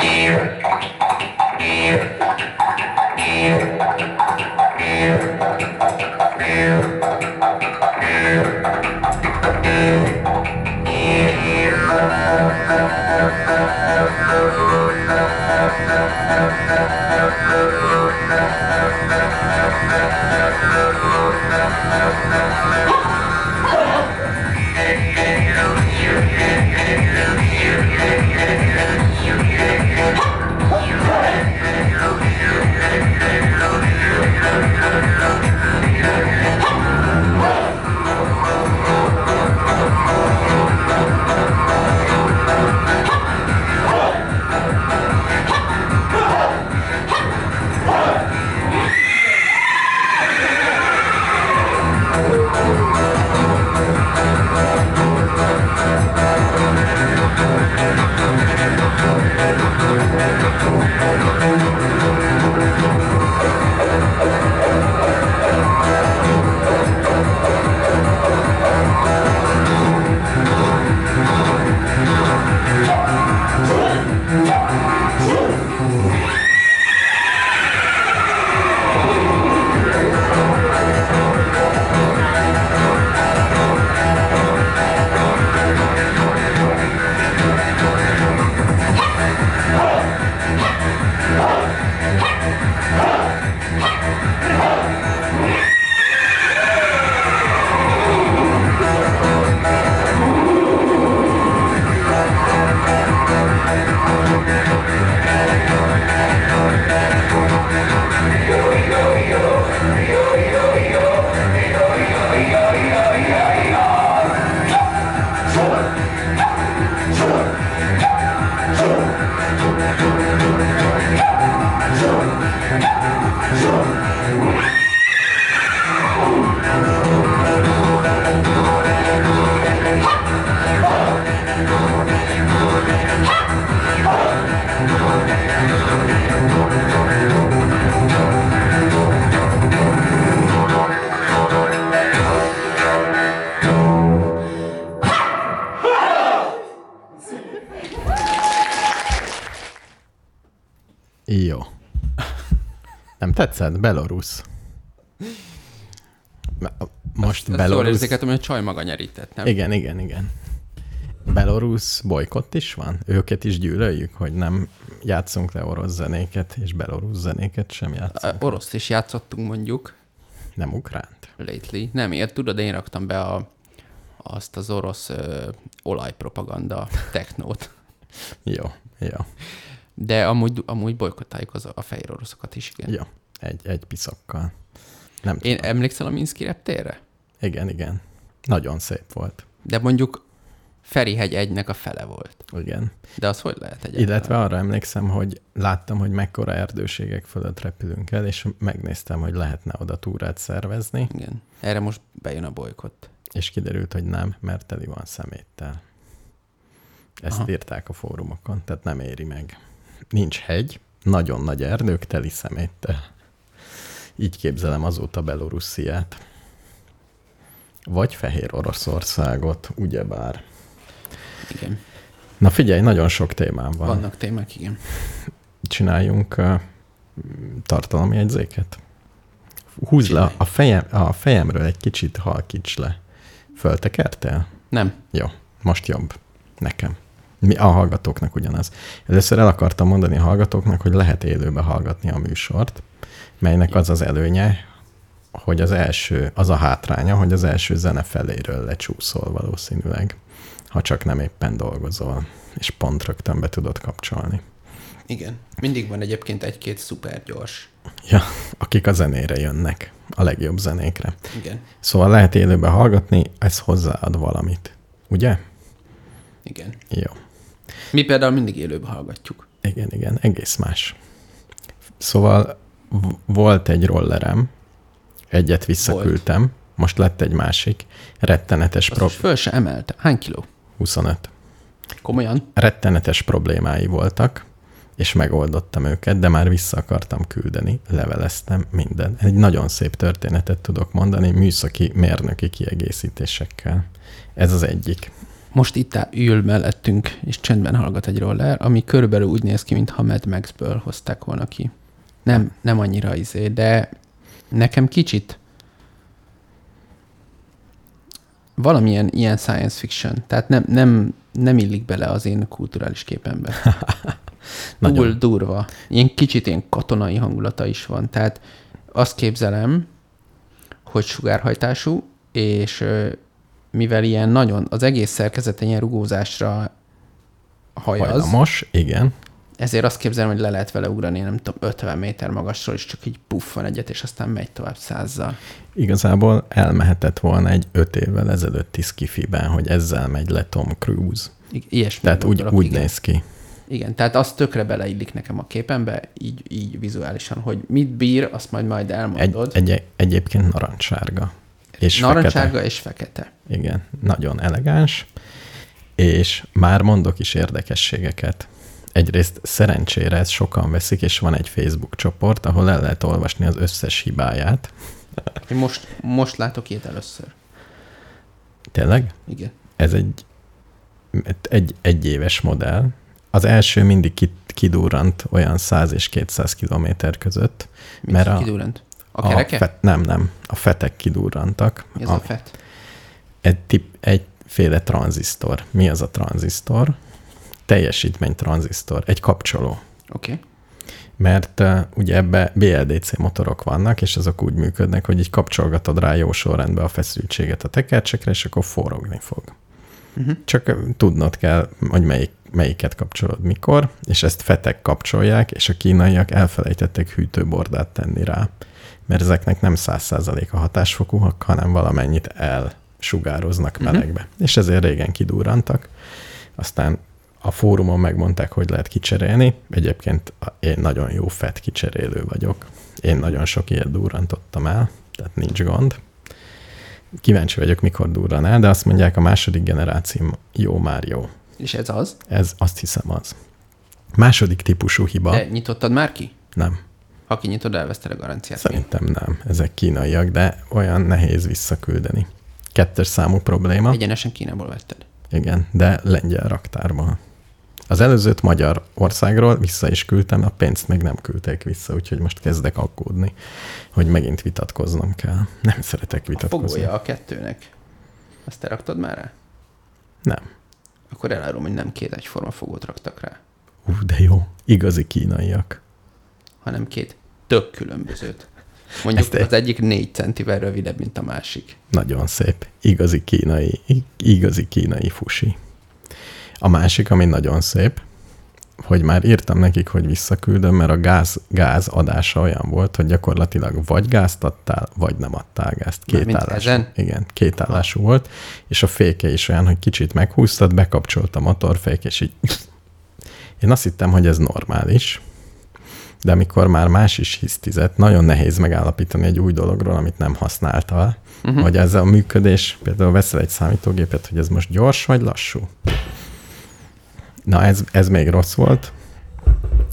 Jó. Tetszett? Belarus. Most Belarus... jól érzékeltem, hogy a csaj maga nyerített, nem? Igen, igen, igen. Belarus bolykott is van? Őket is gyűlöljük, hogy nem játszunk le orosz zenéket, és belorusz zenéket sem játszunk. Oroszt is játszottunk mondjuk Nem ukránt? lately. Nem, ért, tudod, én raktam be a, azt az orosz ö, olajpropaganda technót. Jó, jó, De amúgy, amúgy bolykottáljuk az, a fehér oroszokat is, igen. jó. Egy, egy piszokkal. Nem Én tudom. emlékszel a Minszki reptérre? Igen, igen. Nagyon szép volt. De mondjuk Ferihegy egynek a fele volt. Igen. De az hogy lehet egyáltalán? Illetve arra emlékszem, hogy láttam, hogy mekkora erdőségek fölött repülünk el, és megnéztem, hogy lehetne oda túrát szervezni, Igen. Erre most bejön a bolykott. és kiderült, hogy nem, mert teli van szeméttel. Ezt Aha. írták a fórumokon, tehát nem éri meg. Nincs hegy, nagyon nagy erdők teli szeméttel. Így képzelem azóta Belorussziát. Vagy Fehér Oroszországot, ugyebár. Igen. Na figyelj, nagyon sok témám van. Vannak témák, igen. Csináljunk uh, tartalomjegyzéket. Húzd le a, fejem, a fejemről egy kicsit halkíts le. Föltekertél? Nem. Jó, most jobb. Nekem. Mi a hallgatóknak ugyanaz. Először el akartam mondani a hallgatóknak, hogy lehet élőbe hallgatni a műsort, melynek az az előnye, hogy az első, az a hátránya, hogy az első zene feléről lecsúszol valószínűleg, ha csak nem éppen dolgozol, és pont rögtön be tudod kapcsolni. Igen. Mindig van egyébként egy-két szuper gyors. Ja, akik a zenére jönnek, a legjobb zenékre. Igen. Szóval lehet élőbe hallgatni, ez hozzáad valamit. Ugye? Igen. Jó. Mi például mindig élőbe hallgatjuk. Igen, igen, egész más. Szóval volt egy rollerem, egyet visszaküldtem, volt. most lett egy másik, rettenetes Azt pro- most föl se emelte. Hány kiló? 25. Komolyan? Rettenetes problémái voltak, és megoldottam őket, de már vissza akartam küldeni, leveleztem minden. Egy nagyon szép történetet tudok mondani, műszaki, mérnöki kiegészítésekkel. Ez az egyik. most itt ül mellettünk, és csendben hallgat egy roller, ami körülbelül úgy néz ki, mintha Mad Max-ből hozták volna ki. Nem, nem annyira izé, de nekem kicsit valamilyen ilyen science fiction, tehát nem, nem, nem illik bele az én kulturális képembe. Túl durva. Ilyen kicsit ilyen katonai hangulata is van. Tehát azt képzelem, hogy sugárhajtású, és mivel ilyen nagyon, az egész szerkezete ilyen rugózásra hajaz, Hajlamos, igen. Ezért azt képzelem, hogy le lehet vele ugrani, nem tudom, 50 méter magasról, és csak így puffan egyet, és aztán megy tovább százzal. Igazából elmehetett volna egy öt évvel ezelőtti skifiben, hogy ezzel megy le Tom Cruise. I- Ilyesmi Tehát úgy, úgy igen. néz ki. Igen, tehát az tökre beleillik nekem a képembe, így, így vizuálisan, hogy mit bír, azt majd majd Egy, elmondod. egy, egyébként narancssárga. És Narancsárga fekete. és fekete. Igen, nagyon elegáns. És már mondok is érdekességeket. Egyrészt szerencsére ezt sokan veszik, és van egy Facebook csoport, ahol el lehet olvasni az összes hibáját. Én most, most látok ilyet először. Tényleg? Igen. Ez egy, egy, egy éves modell. Az első mindig ki- kidurrant olyan 100 és 200 kilométer között. Mi Mert a- kidurrant? A, a kereke? fet, nem, nem. A fetek kidurrantak. Mi ez A- a fet? egy tip, egyféle tranzisztor. Mi az a tranzisztor? Teljesítmény tranzisztor, egy kapcsoló. Oké. Okay. Mert uh, ugye ebbe BLDC motorok vannak, és azok úgy működnek, hogy így kapcsolgatod rá jó sorrendben a feszültséget a tekercsekre, és akkor forogni fog. Uh-huh. Csak uh, tudnod kell, hogy melyik, melyiket kapcsolod mikor, és ezt fetek kapcsolják, és a kínaiak elfelejtettek hűtőbordát tenni rá, mert ezeknek nem 100% a hatásfokúak, hanem valamennyit elsugároznak Mhm. melegbe. Uh-huh. És ezért régen kidurrantak. Aztán a fórumon megmondták, hogy lehet kicserélni. Egyébként én nagyon jó FET kicserélő vagyok. Én nagyon sok ilyet durrantottam el, tehát nincs gond. Kíváncsi vagyok, mikor durran el, de azt mondják, a második generáció jó már jó. És ez az? Ez azt hiszem az. Második típusú hiba. De nyitottad már ki? Nem. Ha kinyitod, elveszted a garanciát. Szerintem nem. Ezek kínaiak, de olyan nehéz visszaküldeni. Kettes számú probléma. Egyenesen Kínából vetted. Igen, de lengyel raktárban. Az előzőt Magyar országról vissza is küldtem, a pénzt meg nem küldték vissza, úgyhogy most kezdek aggódni, hogy megint vitatkoznom kell. Nem szeretek A vitatkozni. fogója a kettőnek. Azt te raktad már rá? Nem. Akkor elárulom, hogy nem két egyforma fogót raktak rá, Ú, de jó. Igazi kínaiak. hanem két tök különbözőt. Mondjuk Ezt az egyik négy centivel rövidebb, mint a másik. Nagyon szép. Igazi kínai, igazi kínai fusi. A másik, ami nagyon szép, hogy már írtam nekik, hogy visszaküldöm, mert a gáz, gáz adása olyan volt, hogy gyakorlatilag vagy gázt adtál, vagy nem adtál gázt. Két állású. Igen, két állású volt, és a féke is olyan, hogy kicsit meghúztad, bekapcsolt a motorfék, és így... Én azt hittem, hogy ez normális, de amikor már más is hisztizett, nagyon nehéz megállapítani egy új dologról, amit nem használtál, Mhm. uh-huh. hogy ez a működés, például veszel egy számítógépet, hogy ez most gyors vagy lassú. Na ez, ez még rossz volt,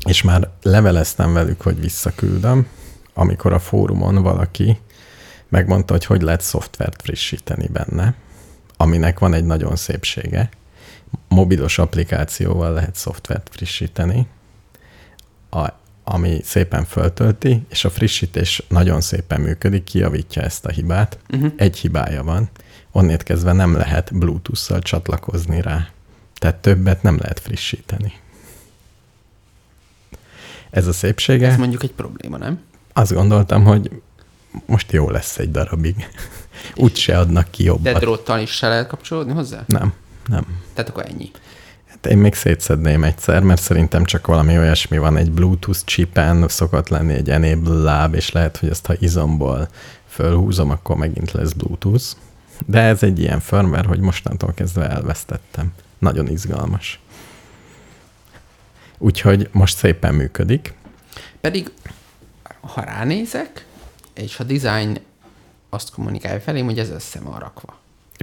és már leveleztem velük, hogy visszaküldöm, amikor a fórumon valaki megmondta, hogy hogy lehet szoftvert frissíteni benne, aminek van egy nagyon szépsége. Mobilos applikációval lehet szoftvert frissíteni, a, ami szépen föltölti, és a frissítés nagyon szépen működik, kijavítja ezt a hibát. Uh-huh. Egy hibája van, onnét kezdve nem lehet Bluetooth-szal csatlakozni rá. Tehát többet nem lehet frissíteni. Ez a szépsége. Ez mondjuk egy probléma, nem? Azt gondoltam, hogy most jó lesz egy darabig. Úgy se adnak ki De jobbat. dróttal is se lehet kapcsolódni hozzá? Nem, nem. Tehát akkor ennyi. Hát én még szétszedném egyszer, mert szerintem csak valami olyasmi van, egy Bluetooth chipen szokott lenni egy enable láb, és lehet, hogy ezt ha izomból fölhúzom, akkor megint lesz Bluetooth. De ez egy ilyen firmware, hogy mostantól kezdve elvesztettem. Nagyon izgalmas. Úgyhogy most szépen működik. Pedig, ha ránézek, és a design azt kommunikálja felém, hogy ez össze van rakva.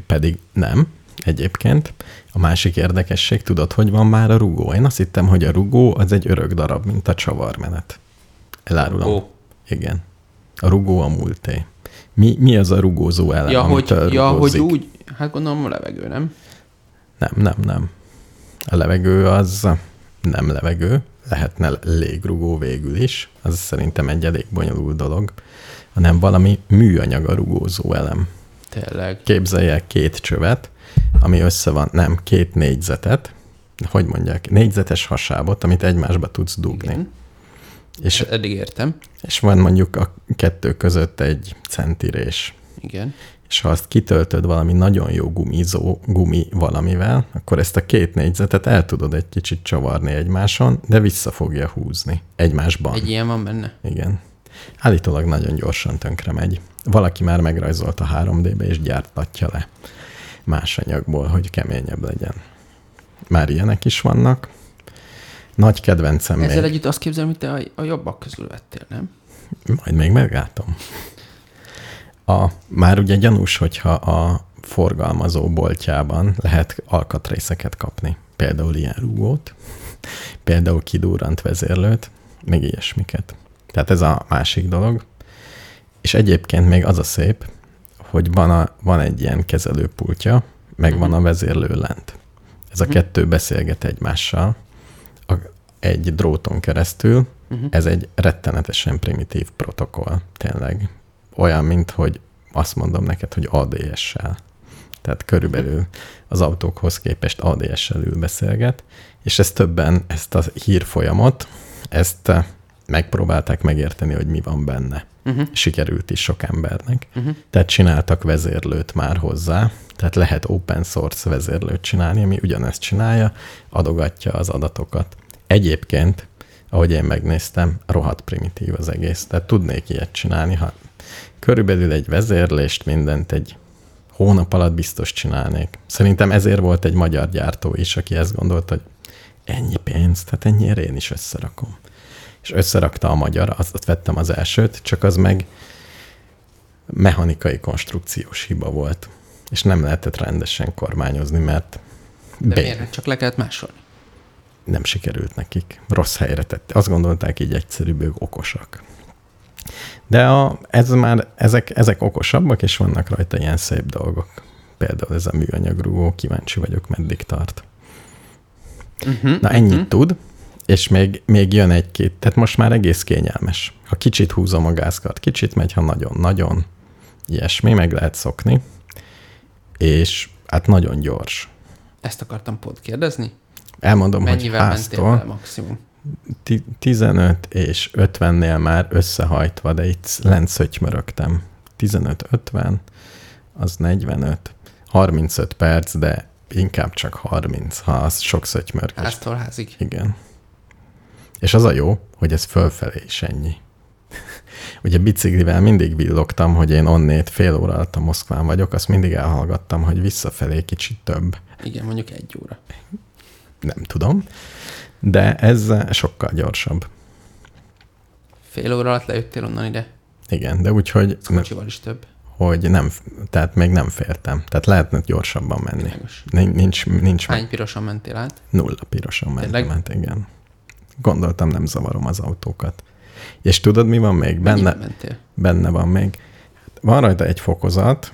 Pedig nem, egyébként. A másik érdekesség, tudod, hogy van már a rugó? Én azt hittem, hogy a rugó az egy örök darab, mint a csavarmenet. Elárulom. Ó. Igen. A rugó a múlté. Mi, mi az a rugózó elem, Ja, hogy, amitől ja, hogy rugózik? úgy, hát gondolom a levegő, nem? Nem, nem, nem. A levegő az nem levegő, lehetne légrugó végül is, az szerintem egy elég bonyolult dolog, hanem valami műanyag a rugózó elem. Tényleg. Képzelj el két csövet, ami össze van, nem, két négyzetet, hogy mondják, négyzetes hasábot, amit egymásba tudsz dugni. Igen. És, Eddig értem. és van mondjuk a kettő között egy centirés. Igen. És ha azt kitöltöd valami nagyon jó gumizó, gumi valamivel, akkor ezt a két négyzetet el tudod egy kicsit csavarni egymáson, de vissza fogja húzni egymásban. Egy ilyen van benne? Igen. Állítólag nagyon gyorsan tönkre megy. Valaki már megrajzolta 3D-be, és gyártatja le más anyagból, hogy keményebb legyen. Már ilyenek is vannak. Nagy kedvencem Ezzel még. együtt azt képzelem, hogy te a, a jobbak közül vettél, nem? Majd még meglátom. A, már ugye gyanús, hogyha a forgalmazó boltjában lehet alkatrészeket kapni. Például ilyen rúgót, például kidurrant vezérlőt, még ilyesmiket. Tehát ez a másik dolog. És egyébként még az a szép, hogy van, a, van egy ilyen kezelőpultja, meg van a vezérlő lent. Ez a kettő beszélget egymással a, egy dróton keresztül. Uh-huh. Ez egy rettenetesen primitív protokoll, tényleg. Olyan, mint hogy azt mondom neked, hogy ADS-sel. Tehát körülbelül az autókhoz képest ADS-sel ül beszélget, és ezt többen, ezt a hírfolyamot, ezt eh, megpróbálták megérteni, hogy mi van benne. Uh-huh. Sikerült is sok embernek. Uh-huh. Tehát csináltak vezérlőt már hozzá, tehát lehet open source vezérlőt csinálni, ami ugyanezt csinálja, adogatja az adatokat. Egyébként, ahogy én megnéztem, rohadt primitív az egész. Tehát tudnék ilyet csinálni, ha körülbelül egy vezérlést, mindent egy hónap alatt biztos csinálnék. Szerintem ezért volt egy magyar gyártó is, aki ezt gondolta, hogy ennyi pénz, tehát ennyire én is összerakom. És összerakta a magyar, azt vettem az elsőt, csak az meg mechanikai konstrukciós hiba volt. És nem lehetett rendesen kormányozni, mert De be- miért? Csak le kellett másolni. nem sikerült nekik. Rossz helyre tette. Azt gondolták, így egyszerűbb, ők okosak. De a, ez már, ezek, ezek okosabbak, és vannak rajta ilyen szép dolgok. Például ez a műanyagrugó, kíváncsi vagyok, meddig tart. Uh-huh. Na ennyit uh-huh. tud, és még, még jön egy-két, tehát most már egész kényelmes. Ha kicsit húzom a gázkart, kicsit megy, ha nagyon-nagyon ilyesmi, meg lehet szokni, és hát nagyon gyors. Ezt akartam pont kérdezni. Elmondom, Mennyivel hogy mentél háztól fel maximum? Ti- 15 és 50-nél már összehajtva, de itt lent szötymörögtem. 15-50, az 45, 35 perc, de inkább csak 30, ha az sok szötymörgés. Háztól házig. Igen. És az a jó, hogy ez fölfelé is ennyi. Ugye biciklivel mindig villogtam, hogy én onnét fél óra alatt a Moszkván vagyok, azt mindig elhallgattam, hogy visszafelé kicsit több. Igen, mondjuk egy óra. Nem tudom. De ez sokkal gyorsabb. Fél óra alatt lejöttél onnan ide. Igen, de úgyhogy Kocsival is több. hogy nem, tehát még nem fértem. Tehát lehetne gyorsabban menni. Világos. Nincs, nincs, nincs Hány pirosan mentél át? nulla pirosan mentem, hát igen. Gondoltam, nem zavarom az autókat. És tudod, mi van még? Benne, benne van még. Van rajta egy fokozat,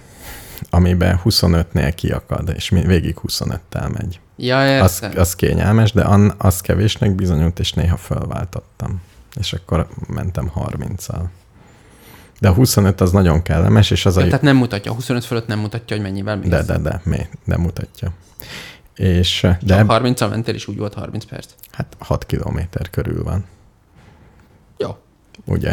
amiben 25-nél kiakad, és végig 25-tel megy. Ja, Az, értem. az kényelmes, de an, az kevésnek bizonyult, és néha fölváltottam. És akkor mentem 30-al. De a 25 az nagyon kellemes, és az a... Ja, tehát nem mutatja, a 25 fölött nem mutatja, hogy mennyivel mész. De, de, de, mi, de mutatja. És, De de 30 al mentél, és úgy volt 30 perc. hát 6 kilométer körül van, Jó. ugye?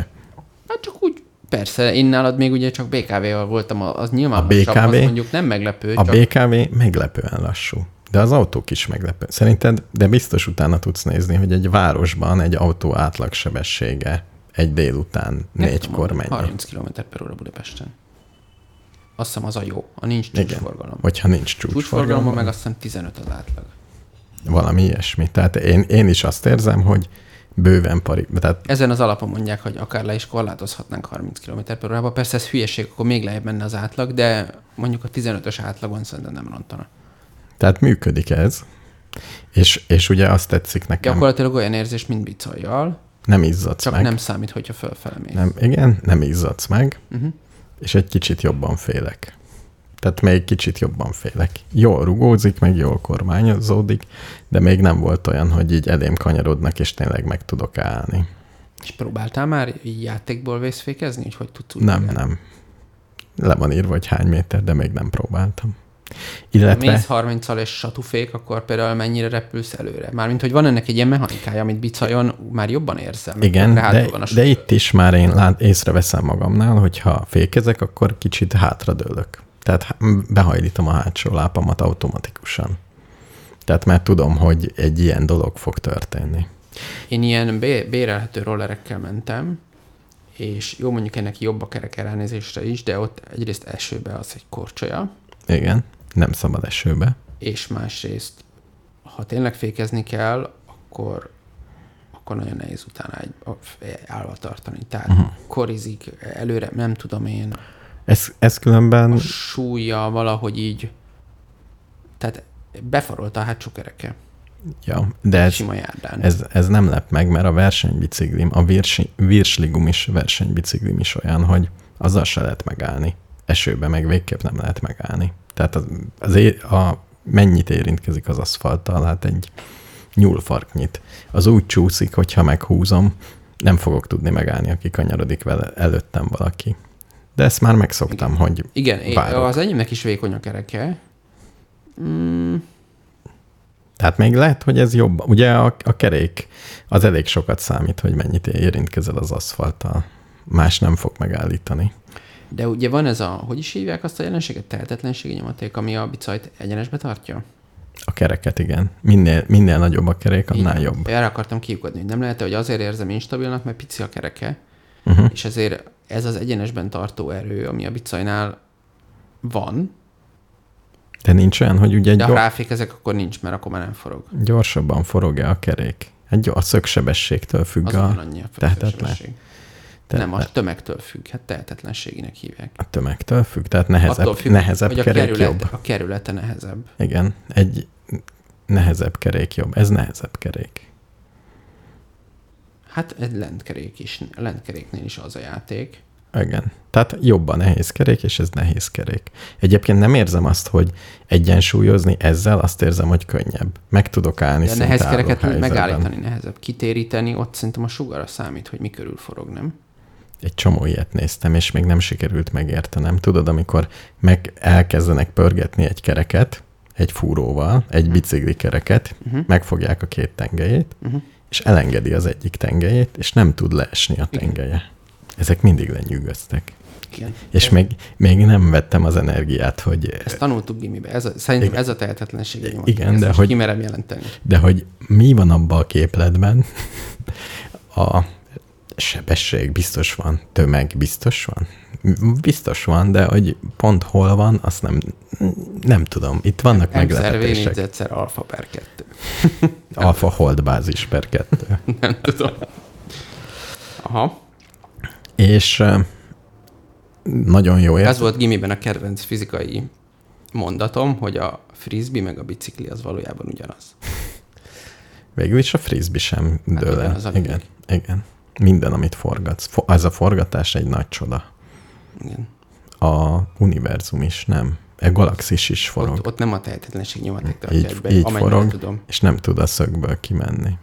Hát csak úgy, persze, én nálad még ugye csak BKV-val voltam, az nyilván A BKV az mondjuk nem meglepő, A csak BKV meglepően lassú. De az autók is meglepő. Szerinted, de biztos utána tudsz nézni, hogy egy városban egy autó átlagsebessége egy délután nem négykor tudom, megy. 30 km per óra Budapesten. Azt hiszem az a jó, a nincs csúcsforgalom. Hogyha nincs Csúcsforgalomban csúcsforgalom, meg azt hiszem 15 az átlag. valami ilyesmi. Tehát én, én is azt érzem, hogy bőven pari. Tehát Ezen az alapon mondják, hogy akár le is korlátozhatnánk 30 km per órába. Persze ez hülyeség, akkor még lejjebb menne az átlag, de mondjuk a 15-ös átlagon szerintem nem rontana. Tehát működik ez, és, és ugye azt tetszik nekem, Gyakorlatilag olyan érzés, mint bicoljal, nem izzadsz csak meg. nem számít, hogyha fölfele mész. nem, igen, nem izzadsz meg, Uh-huh. és egy kicsit jobban félek. Tehát még kicsit jobban félek. Jól rugózik, meg jól kormányozódik, de még nem volt olyan, hogy így elém kanyarodnak, és tényleg meg tudok állni. És próbáltál már így játékból vészfékezni, hogy hogy tudsz úgy Nem, igen? nem. Le van írva, hogy hány méter, de még nem próbáltam. Illetve... Mész 30-al és satufék, akkor például mennyire repülsz előre? Mármint, hogy van ennek egy ilyen mechanikája, amit bicajon már jobban érzem. Igen, de, van a de itt is már én lát, észreveszem magamnál, hogy ha fékezek, akkor kicsit hátradőlök. Tehát há- behajlítom a hátsó lápamat automatikusan. Tehát már tudom, hogy egy ilyen dolog fog történni. Én ilyen bé- bérelhető rollerekkel mentem, és jó, mondjuk ennek jobb a kereke ránézésre is, de ott egyrészt esőbe az egy korcsolya, Igen, nem szabad esőbe. és másrészt, ha tényleg fékezni kell, akkor, akkor nagyon nehéz utána egy, állva tartani. Tehát uh-huh. korizik előre, nem tudom én, Ez, ez különben, a súlya valahogy így, tehát befarolta a hátsó kereke, ja, de ez, sima járdán. ez, ez nem lep meg, mert a versenybiciklim, a virsi, virsligum is versenybiciklim is olyan, hogy azzal se lehet megállni. Esőbe meg végképp nem lehet megállni. Tehát az, az é, a, mennyit érintkezik az aszfalttal, hát egy nyúlfarknyit. Az úgy csúszik, hogyha meghúzom, nem fogok tudni megállni, aki kanyarodik vele előttem valaki. De ezt már megszoktam, Igen. hogy Igen, várok. az enyémnek is vékony a kereke. Mm, Tehát még lehet, hogy ez jobb. Ugye a, a kerék az elég sokat számít, hogy mennyit érintkezel az aszfalttal. Más nem fog megállítani. De ugye van ez a, hogy is hívják azt a jelenséget? Tehetetlenségi nyomaték, ami a bicajt egyenesbe tartja? A kereket, igen. Minél, minél nagyobb a kerék, annál Igen. jobb. Erre akartam kiukadni, hogy nem lehet, hogy azért érzem instabilnak, mert pici a kereke, Uh-huh. és ezért ez az egyenesben tartó erő, ami a bicajnál van, De nincs olyan, hogy ugye de ha gyor, ráfékezek, akkor nincs, mert akkor már nem forog. gyorsabban forog-e a kerék? Egy a szögsebességtől függ Az a, a tehetetlen. sebesség. Te, Nem, a tömegtől függ, hát tehetetlenségének hívják. a tömegtől függ, tehát nehezebb, Attól függ, nehezebb hogy a kerék kerület, jobb. a kerülete nehezebb. Igen, egy nehezebb kerék jobb. Ez nehezebb kerék. Hát egy lentkerék is, lentkeréknél is az a játék. Igen. Tehát jobb a nehéz kerék, és ez nehéz kerék. Egyébként nem érzem azt, hogy egyensúlyozni ezzel, azt érzem, hogy könnyebb. Meg tudok állni De nehéz kereket megállítani nehezebb. Kitéríteni, ott szerintem a sugara számít, hogy mi körül forog, nem? Egy csomó ilyet néztem, és még nem sikerült megértenem. Tudod, amikor meg elkezdenek pörgetni egy kereket, egy fúróval, egy bicikli kereket, Uh-huh. megfogják a két tengelyét, Uh-huh. és elengedi az egyik tengelyét, és nem tud leesni a Igen. tengelye. Ezek mindig lenyűgöztek. Igen. És még, még nem vettem az energiát, hogy Ezt tanultuk gimibe. Ez a, szerintem Igen. ez a tehetetlenség. Igen, Ezt de hogy- Kimerem jelenteni. De hogy mi van abban a képletben, a sebesség biztos van, tömeg biztos van, biztos van, de hogy pont hol van, azt nem, nem tudom. Itt vannak M szer V meglepetések. négyzetszer alfa per kettő. Alfa hold bázis per kettő. Nem tudom. Aha. És nagyon jó Ez volt gimiben a kedvenc fizikai mondatom, hogy a frisbee meg a bicikli az valójában ugyanaz. Végül is a frisbee sem dől el. Igen, igen. Minden, amit forgatsz. Fo- Ez a forgatás egy nagy csoda. Igen. A univerzum is, nem. A galaxis is forog. Ott, ott nem a tehetetlenség nyomaték tartja Így- egybe, így forog. tudom. és nem tud a szögből kimenni.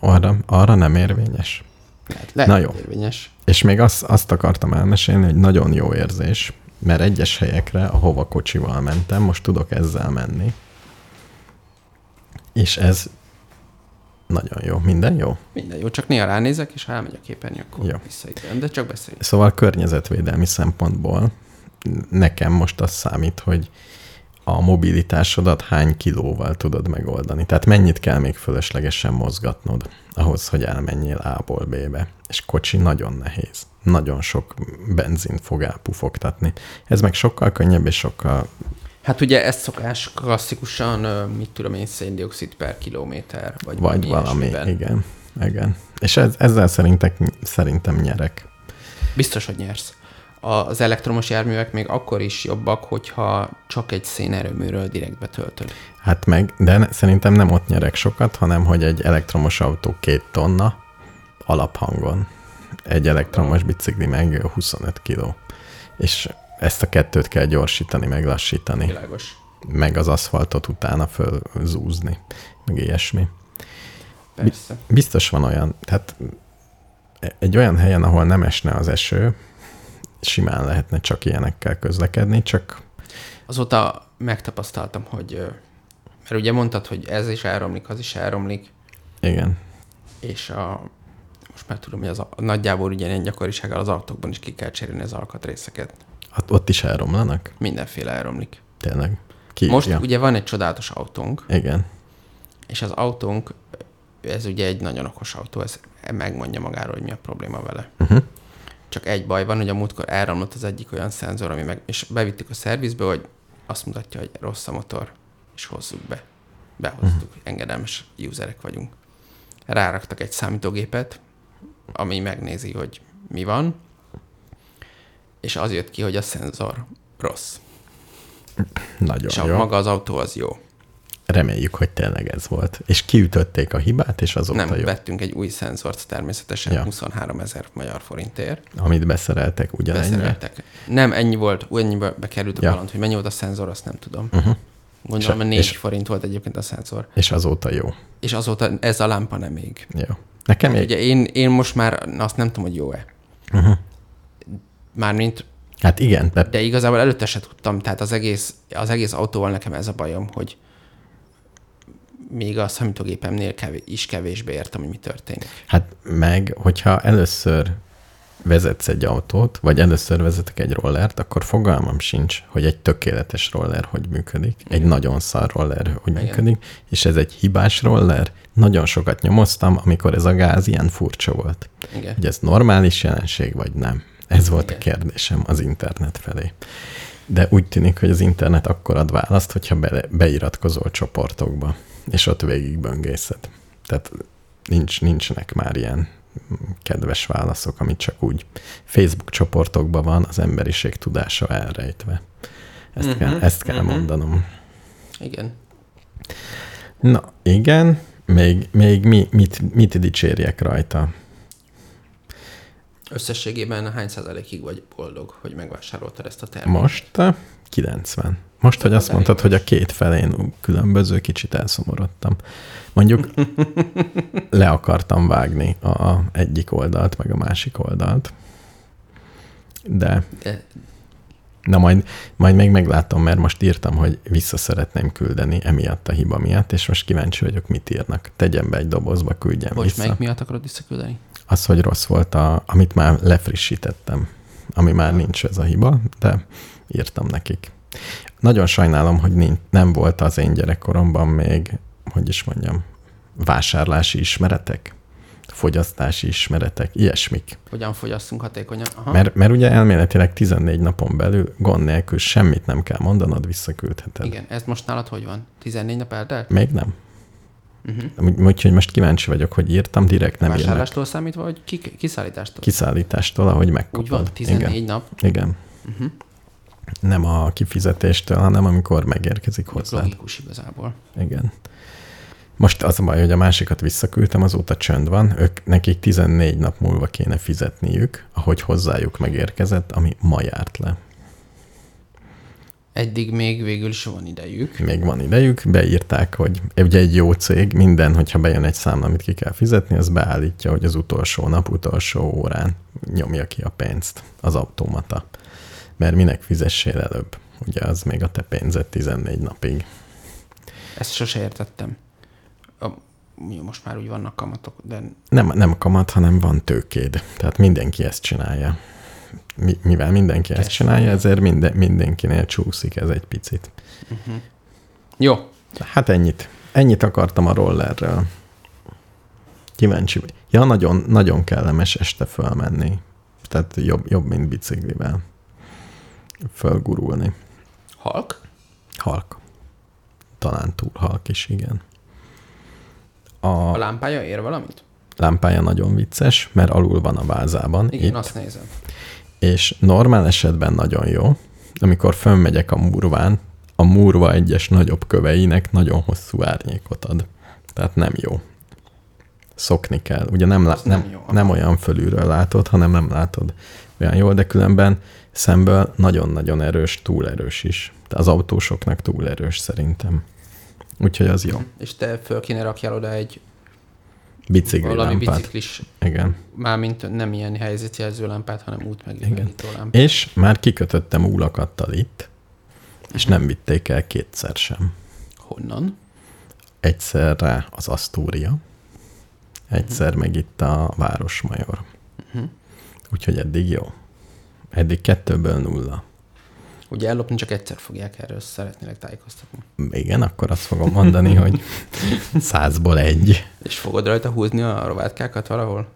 Arra, arra nem érvényes. Lehet, lehet Na jó. érvényes. És még azt, azt akartam elmesélni, hogy nagyon jó érzés, mert egyes helyekre, ahova kocsival mentem, most tudok ezzel menni. És ez nagyon jó. Minden jó? Minden jó, csak néha ránézek, és ha elmegy a képernyő, akkor Jó. visszaítem, de csak beszélj. Szóval környezetvédelmi szempontból nekem most az számít, hogy a mobilitásodat hány kilóval tudod megoldani. Tehát mennyit kell még fölöslegesen mozgatnod ahhoz, hogy elmenjél A-ból B-be. És kocsi nagyon nehéz. Nagyon sok benzint fog elpufogtatni. Ez meg sokkal könnyebb és sokkal... Hát ugye ez szokás klasszikusan, mit tudom én, széndiokszid per kilométer, vagy, Vagy valami, igen. Igen. És ez, ezzel szerintek, szerintem nyerek. Biztos, hogy nyersz. Az elektromos járművek még akkor is jobbak, hogyha csak egy szénerőműről direkt betöltöd. Hát meg, de szerintem nem ott nyerek sokat, hanem hogy egy elektromos autó két tonna alaphangon. Egy elektromos bicikli meg 25 kiló. És ezt a kettőt kell gyorsítani, meg lassítani, Világos. meg az aszfaltot utána fölzúzni, meg ilyesmi. Persze. Biztos van olyan, tehát egy olyan helyen, ahol nem esne az eső, simán lehetne csak ilyenekkel közlekedni, csak Azóta megtapasztaltam, hogy mert ugye mondtad, hogy ez is elromlik, az is elromlik, igen. és a, most már tudom, hogy az a, nagyjából ugyanilyen gyakorisággal az autókban is ki kell cserélni az alkatrészeket. Ott, ott is elromlanak? Mindenféle elromlik. Tényleg. Ki Most írja? ugye van egy csodálatos autónk, Igen. és az autónk, ez ugye egy nagyon okos autó, ez megmondja magáról, hogy mi a probléma vele. Uh-huh. Csak egy baj van, hogy a múltkor elromlott az egyik olyan szenzor, ami meg, és bevittük a szervizbe, hogy azt mutatja, hogy rossz a motor, és hozzuk be. Behoztuk, uh-huh. engedelmes userek vagyunk. Ráraktak egy számítógépet, ami megnézi, hogy mi van, és az jött ki, hogy a szenzor rossz. Nagyon És jó. maga az autó az jó. Reméljük, hogy tényleg ez volt. És kiütötték a hibát, és azóta Nem, jó. vettünk egy új szenzort természetesen Ja. ja. 23 ezer magyar forintért. Amit beszereltek ugyanennyire. Beszereltek. Nem, ennyi volt, ennyibe bekerült a Ja. balant, hogy mennyi volt a szenzor, azt nem tudom. Uh-huh. Gondolom, hogy 4 és- forint volt egyébként a szenzor. És azóta jó. És azóta ez a lámpa nem még. Jó. Nekem még... Ugye én, én most már azt nem tudom, hogy jó-e. Uh-huh. Mármint, Hát igen, de de igazából előtte se tudtam, tehát az egész, az egész autóval nekem ez a bajom, hogy még a számítógépemnél kevés, is kevésbé értem, hogy mi történik. hát meg, hogyha először vezetsz egy autót, vagy először vezetek egy rollert, akkor fogalmam sincs, hogy egy tökéletes roller hogy működik, egy Igen. nagyon szar roller hogy Igen. működik, és ez egy hibás roller. Nagyon sokat nyomoztam, amikor ez a gáz ilyen furcsa volt. Igen. hogy ez normális jelenség, vagy nem. Ez volt a Igen. kérdésem az internet felé. De úgy tűnik, hogy az internet akkor ad választ, hogyha be, beiratkozol csoportokba, és ott végig böngészed. Tehát nincs, nincsenek már ilyen kedves válaszok, amit csak úgy Facebook csoportokban van, az emberiség tudása elrejtve. Ezt, uh-huh, kell, ezt kell mhm. mondanom. Igen. Na, igen, még, még mi, mit, mit dicsérjek rajta? Összességében hány százalékig vagy boldog, hogy megvásároltad ezt a terméket? Most uh, 90. Most, hogy azt elég mondtad, hogy a két felén különböző, kicsit elszomorodtam. Mondjuk le akartam vágni a egyik oldalt, meg a másik oldalt. De De na majd, majd még meglátom, mert most írtam, hogy vissza szeretném küldeni emiatt a hiba miatt, és most kíváncsi vagyok, mit írnak. Tegyen be egy dobozba, küldjem Bocs, vissza. melyik miatt akarod visszaküldeni? Az, hogy rossz volt, a, amit már lefrissítettem, ami már nincs ez a hiba, de írtam nekik. Nagyon sajnálom, hogy nincs, nem volt az én gyerekkoromban még, hogy is mondjam, vásárlási ismeretek, fogyasztási ismeretek, ilyesmik. Hogyan fogyasztunk hatékonyan? Aha. Mert, mert ugye elméletileg 14 napon belül gond nélkül semmit nem kell mondanod, visszaküldheted. Igen, ez most nálad hogy van? 14 nap eltelt? Még nem. Uh-huh. Úgy- Úgyhogy most kíváncsi vagyok, hogy írtam, direkt nem írnak. Vásárlástól számítva, vagy ki, kiszállítástól? Kiszállítástól, ahogy megkapod. Úgy van, 14 Igen. nap. Igen. Uh-huh. Nem a kifizetéstől, hanem amikor megérkezik hozzá. Logikus igazából. Igen. Most az a baj, hogy a másikat visszaküldtem, azóta csönd van. Ők, nekik 14 nap múlva kéne fizetniük, ahogy hozzájuk megérkezett, ami ma járt le. Eddig még végül is van idejük. Még van idejük, beírták, hogy ugye egy jó cég, minden, hogyha bejön egy számla, amit ki kell fizetni, az beállítja, hogy az utolsó nap, utolsó órán nyomja ki a pénzt az automata. Mert minek fizessél előbb? Ugye az még a te pénzed 14 napig. Ezt sose értettem. A, jó, most már úgy vannak kamatok, de Nem, nem kamat, hanem van tőkéd. Tehát mindenki ezt csinálja. Mi, mivel mindenki ezt csinálja, ezért minden, mindenkinél csúszik ez egy picit. jó. Hát ennyit. Ennyit akartam a rollerről. Kíváncsi. Ja, nagyon, nagyon kellemes este fölmenni. Tehát jobb, jobb mint biciklivel. Fölgurulni. Halk? Halk. Talán túl halk is, igen. A A lámpája ér valamit? lámpája nagyon vicces, mert alul van a vázában. Igen, itt, azt nézem. És normál esetben nagyon jó. Amikor fönmegyek a murván, a murva egyes nagyobb köveinek nagyon hosszú árnyékot ad. Tehát nem jó. Szokni kell. Ugye nem, lá- nem nem, jó. nem olyan fölülről látod, hanem nem látod olyan jól, de különben Szemből nagyon-nagyon erős, túl erős is. De az autósoknak túl erős szerintem. Úgyhogy az jó. És te föl kéne rakjál oda egy Bicikli valami lámpát. biciklis, Igen. mármint nem ilyen helyzetjelző lámpát, hanem útmegvilágító lámpát. És már kikötöttem úlakattal itt, és nem vitték el kétszer sem. Honnan? Egyszerre az Asztúria, egyszer meg itt a Városmajor. Mhm. Úgyhogy eddig jó. Eddig kettőből nulla. Ugye ellopni csak egyszer fogják erről, szeretnélek tájékoztatni. Igen, akkor azt fogom mondani, hogy százból egy. És fogod rajta húzni a rovátkákat valahol?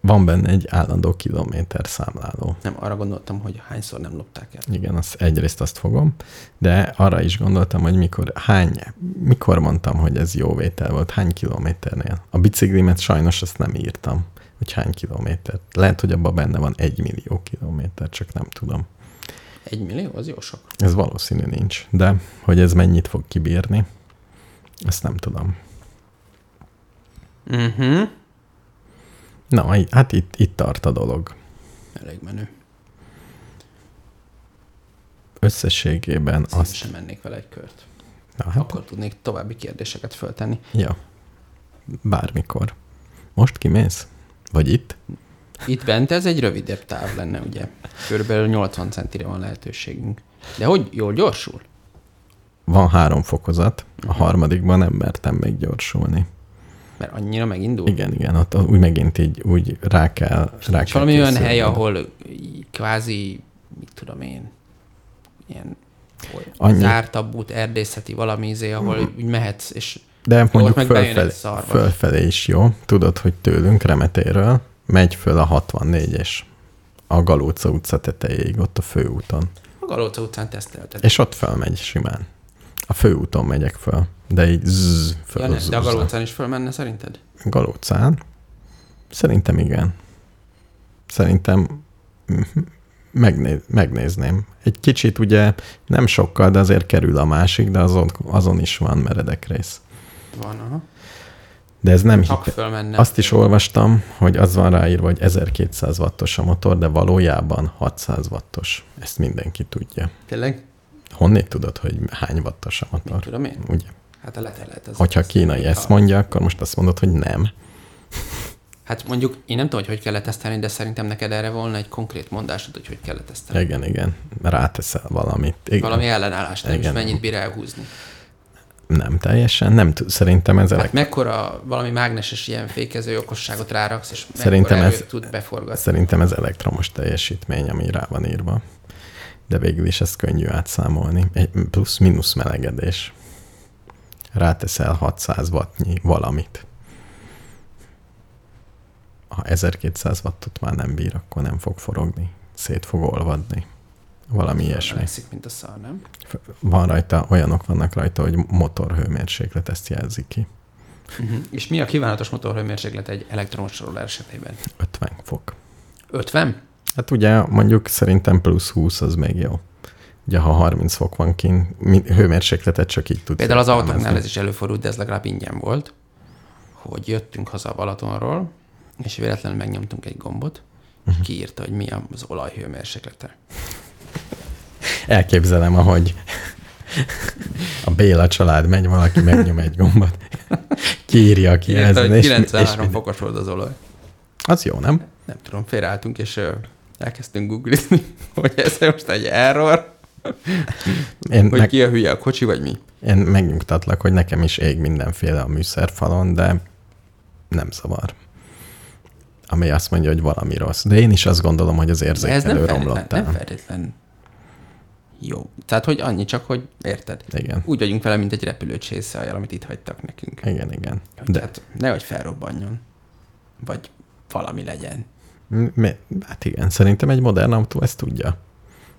Van benne egy állandó kilométer számláló. Nem, arra gondoltam, hogy hányszor nem lopták el. Igen, az, egyrészt azt fogom, de arra is gondoltam, hogy mikor, hány, mikor mondtam, hogy ez jó vétel volt, hány kilométernél. A biciklimet sajnos azt nem írtam, hogy hány kilométer. Lehet, hogy abban benne van egy millió kilométer, csak nem tudom. Egy millió? Az jó sok. Ez valószínű nincs, de hogy ez mennyit fog kibírni, ezt nem tudom. Uh-huh. Na, hát itt, itt tart a dolog. Elég menő. Összességében Azt azt... sem mennék vele egy kört. Na, hát, Akkor tudnék további kérdéseket föltenni. ja. Bármikor. Most kimész? Vagy itt? Itt bent ez egy rövidebb táv lenne, ugye? Körülbelül 80 centire van lehetőségünk. De hogy jól gyorsul? Van három fokozat, a harmadikban nem mertem még gyorsulni. Mert annyira megindul? Igen, igen, ott úgy megint így úgy rá kell, rá kell valami olyan hely, ahol kvázi, mit tudom én, ilyen Annyi- zártabb út, erdészeti valami izé, ahol úgy mehetsz, és De mondjuk fölfelé, fölfelé is jó. Tudod, hogy tőlünk Remetéről megy föl a 64-es a Galóca utca tetejéig, ott a főúton. a Galóca utcán tesztelted. És ott fölmegy simán. A főúton megyek föl, de így zzz, föl ja, ne, de a Galócán is fölmenne szerinted? Galócán? Szerintem igen. Szerintem mhm, megnéz, megnézném. Egy kicsit ugye nem sokkal, de azért kerül a másik, de azon, azon is van meredek rész. Van, aha. De ez nem Csak hite. fölmenne. Azt is olvastam, hogy az van ráírva, hogy 1200 wattos a motor, de valójában 600 wattos. Ezt mindenki tudja. Tényleg? Honnét tudod, hogy hány wattos a Mit motor? tudom én? Ugye? Hát a letelet. Az Hogyha az- kínai ezt mondja, akkor most azt mondod, hogy nem. Hát mondjuk én nem tudom, hogy hogy kell letesztelni, de szerintem neked erre volna egy konkrét mondásod, hogy hogy kell letesztelni. Igen, igen. Ráteszel valamit. Igen. Valami ellenállást, nem is Igen. mennyit bír elhúzni. Nem teljesen, nem tud, szerintem ez Hát elek... mekkora valami mágneses ilyen fékező okosságot ráraksz, és Szerintem ez- tud beforgatni. Szerintem ez elektromos teljesítmény, ami rá van írva. De végül is ezt könnyű átszámolni. Egy plusz-minusz melegedés. Ráteszel 600 wattnyi valamit. Ha 1200 wattot már nem bír, akkor nem fog forogni. Szét fog olvadni. Valami ilyesmi. Melegszik, mint a szar, nem? Van rajta, olyanok vannak rajta, hogy motorhőmérséklet ezt jelzi ki. Uh-huh. És mi a kívánatos motorhőmérséklet egy elektromos roller esetében? 50 fok. 50? Hát ugye mondjuk szerintem plusz 20 az még jó. Ugye ha 30 fok van kint, hőmérsékletet csak így tudsz. Például az autóknál ez is előfordult, de ez legalább ingyen volt, hogy jöttünk haza a Balatonról, és véletlenül megnyomtunk egy gombot, Mhm. kiírta, hogy mi az olajhőmérséklete. Elképzelem, ahogy a Béla család megy, valaki megnyom egy gombot, kiírja a Kiírta, hogy kijelzőn, és, és 93 mind- fokos volt az olaj. az jó, nem? Nem tudom, félreálltunk, és elkezdtünk googlizni, hogy ez most egy error, Én, hogy meg, ki a hülye a kocsi, vagy mi. én megnyugtatlak, hogy nekem is ég mindenféle a műszerfalon, de nem zavar. Ami azt mondja, hogy valami rossz. De én is azt gondolom, hogy az De ez nem érzékelő romlott nem el. feltétlen jó. Tehát, hogy annyi csak, hogy érted? Igen, Úgy vagyunk vele, mint egy repülőcsészajjal, amit itt hagytak nekünk. igen, igen. Hogy De hát nehogy felrobbanjon. Vagy valami legyen. mi, hát igen, szerintem egy modern autó ezt tudja.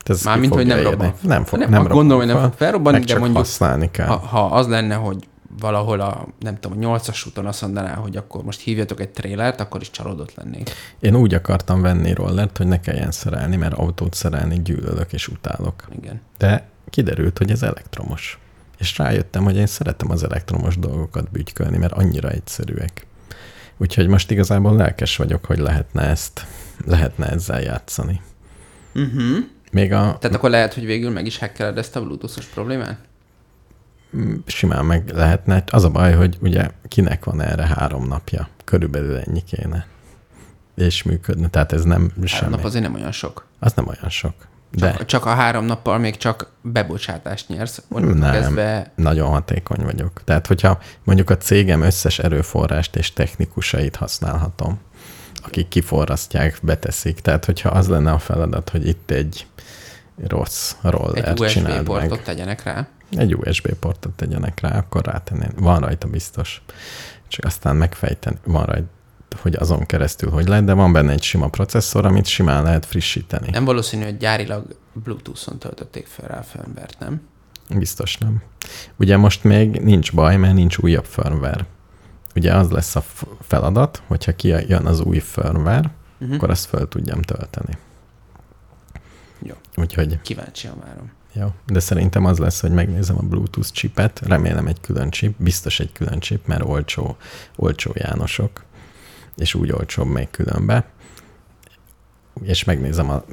Ez Mármint, hogy nem robban. Nem, fog, nem, nem, nem gondolom, hogy nem robban fog felrobbanni, de mondjuk, használni kell. ha, ha az lenne, hogy valahol a, nem tudom, a nyolcas úton azt mondaná, hogy akkor most hívjatok egy trélert, akkor is csalódott lennék. Én úgy akartam venni rollert, hogy ne kelljen szerelni, mert autót szerelni gyűlölök és utálok. Igen. De kiderült, hogy ez elektromos. És rájöttem, hogy én szeretem az elektromos dolgokat bütykölni, mert annyira egyszerűek. Úgyhogy most igazából lelkes vagyok, hogy lehetne ezt, lehetne ezzel játszani. Uh-huh. Még a, Tehát akkor lehet, hogy végül meg is hackeled ezt a Bluetooth-os problémát? Simán meg lehetne. Az a baj, hogy ugye kinek van erre három napja. Körülbelül ennyi kéne. És működne. Tehát ez nem Három semmi. nap azért nem olyan sok. Az nem olyan sok. De Csak, csak a három nappal még csak bebocsátást nyersz. Nem. kezdve nagyon hatékony vagyok. Tehát, hogyha mondjuk a cégem összes erőforrást és technikusait használhatom, akik kiforrasztják, beteszik. Tehát, hogyha az lenne a feladat, hogy itt egy rossz roller egy USB csináld portot meg. tegyenek rá. Egy USB portot tegyenek rá, akkor rátenném. Van rajta biztos. Csak aztán megfejteni, van rajta, hogy azon keresztül hogy lehet, de van benne egy sima processzor, amit simán lehet frissíteni. Nem valószínű, hogy gyárilag Bluetooth-on töltötték fel rá a firmware nem? Biztos nem. Ugye most még nincs baj, mert nincs újabb firmware. Ugye az lesz a feladat, hogyha kijön az új firmware, Uh-huh. akkor azt fel tudjam tölteni. Jó. Úgyhogy Kíváncsian várom. Jó. De szerintem az lesz, hogy megnézem a Bluetooth chipet, remélem egy külön chip, biztos egy külön chip, mert olcsó, olcsó Jánosok, és úgy olcsóbb még különbe. És megnézem a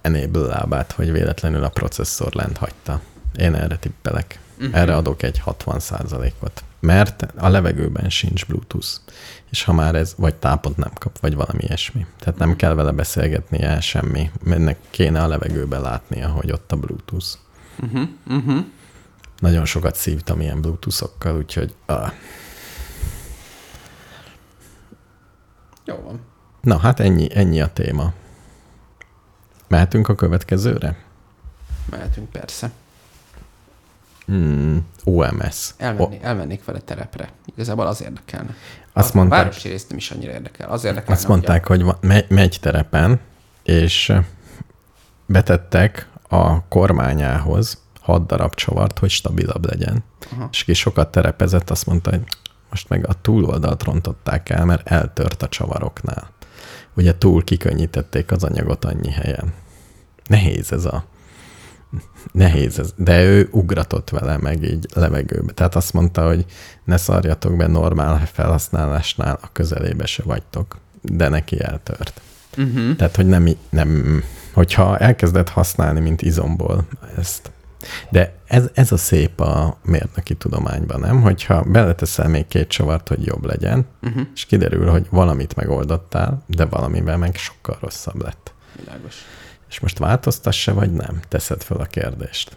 enable lábát, hogy véletlenül a processzor lent hagyta. Én erre tippelek. Mhm. Erre adok egy 60%-ot. Mert a levegőben sincs Bluetooth. És ha már ez, vagy tápot nem kap, vagy valami ilyesmi. Tehát nem kell vele beszélgetnie semmi. Ennek kéne a levegőben látnia, hogy ott a Bluetooth. Uh-huh. Uh-huh. Nagyon sokat szívtam ilyen Bluetooth-okkal, úgyhogy... Ah. Jó van. Na, hát ennyi, ennyi a téma. Mehetünk a következőre? Mehetünk persze. Hmm, OMS. Elmenni, elmennék vele terepre. Igazából az érdekelne. Azt a mondták- városi részt nem is annyira érdekel. Az érdekelne, Azt mondták, hogy van, megy, megy terepen, és betettek a kormányához hat darab csavart, hogy stabilabb legyen. Aha. És aki sokat terepezett, azt mondta, hogy most meg a túloldalt rontották el, mert eltört a csavaroknál. Ugye túl kikönnyítették az anyagot annyi helyen. Nehéz ez a... Nehéz ez, de ő ugratott vele meg így levegőbe. Tehát azt mondta, hogy ne szarjatok be normál felhasználásnál, a közelébe se vagytok. De neki eltört. Uh-huh. Tehát, hogy nem, nem hogyha elkezded használni, mint izomból ezt. De ez, ez a szép a mérnöki tudományban, nem? Hogyha beleteszel még két csavart, hogy jobb legyen, Uh-huh. és kiderül, hogy valamit megoldottál, de valamivel meg sokkal rosszabb lett. Világos. És most változtassa, vagy nem? Teszed fel a kérdést.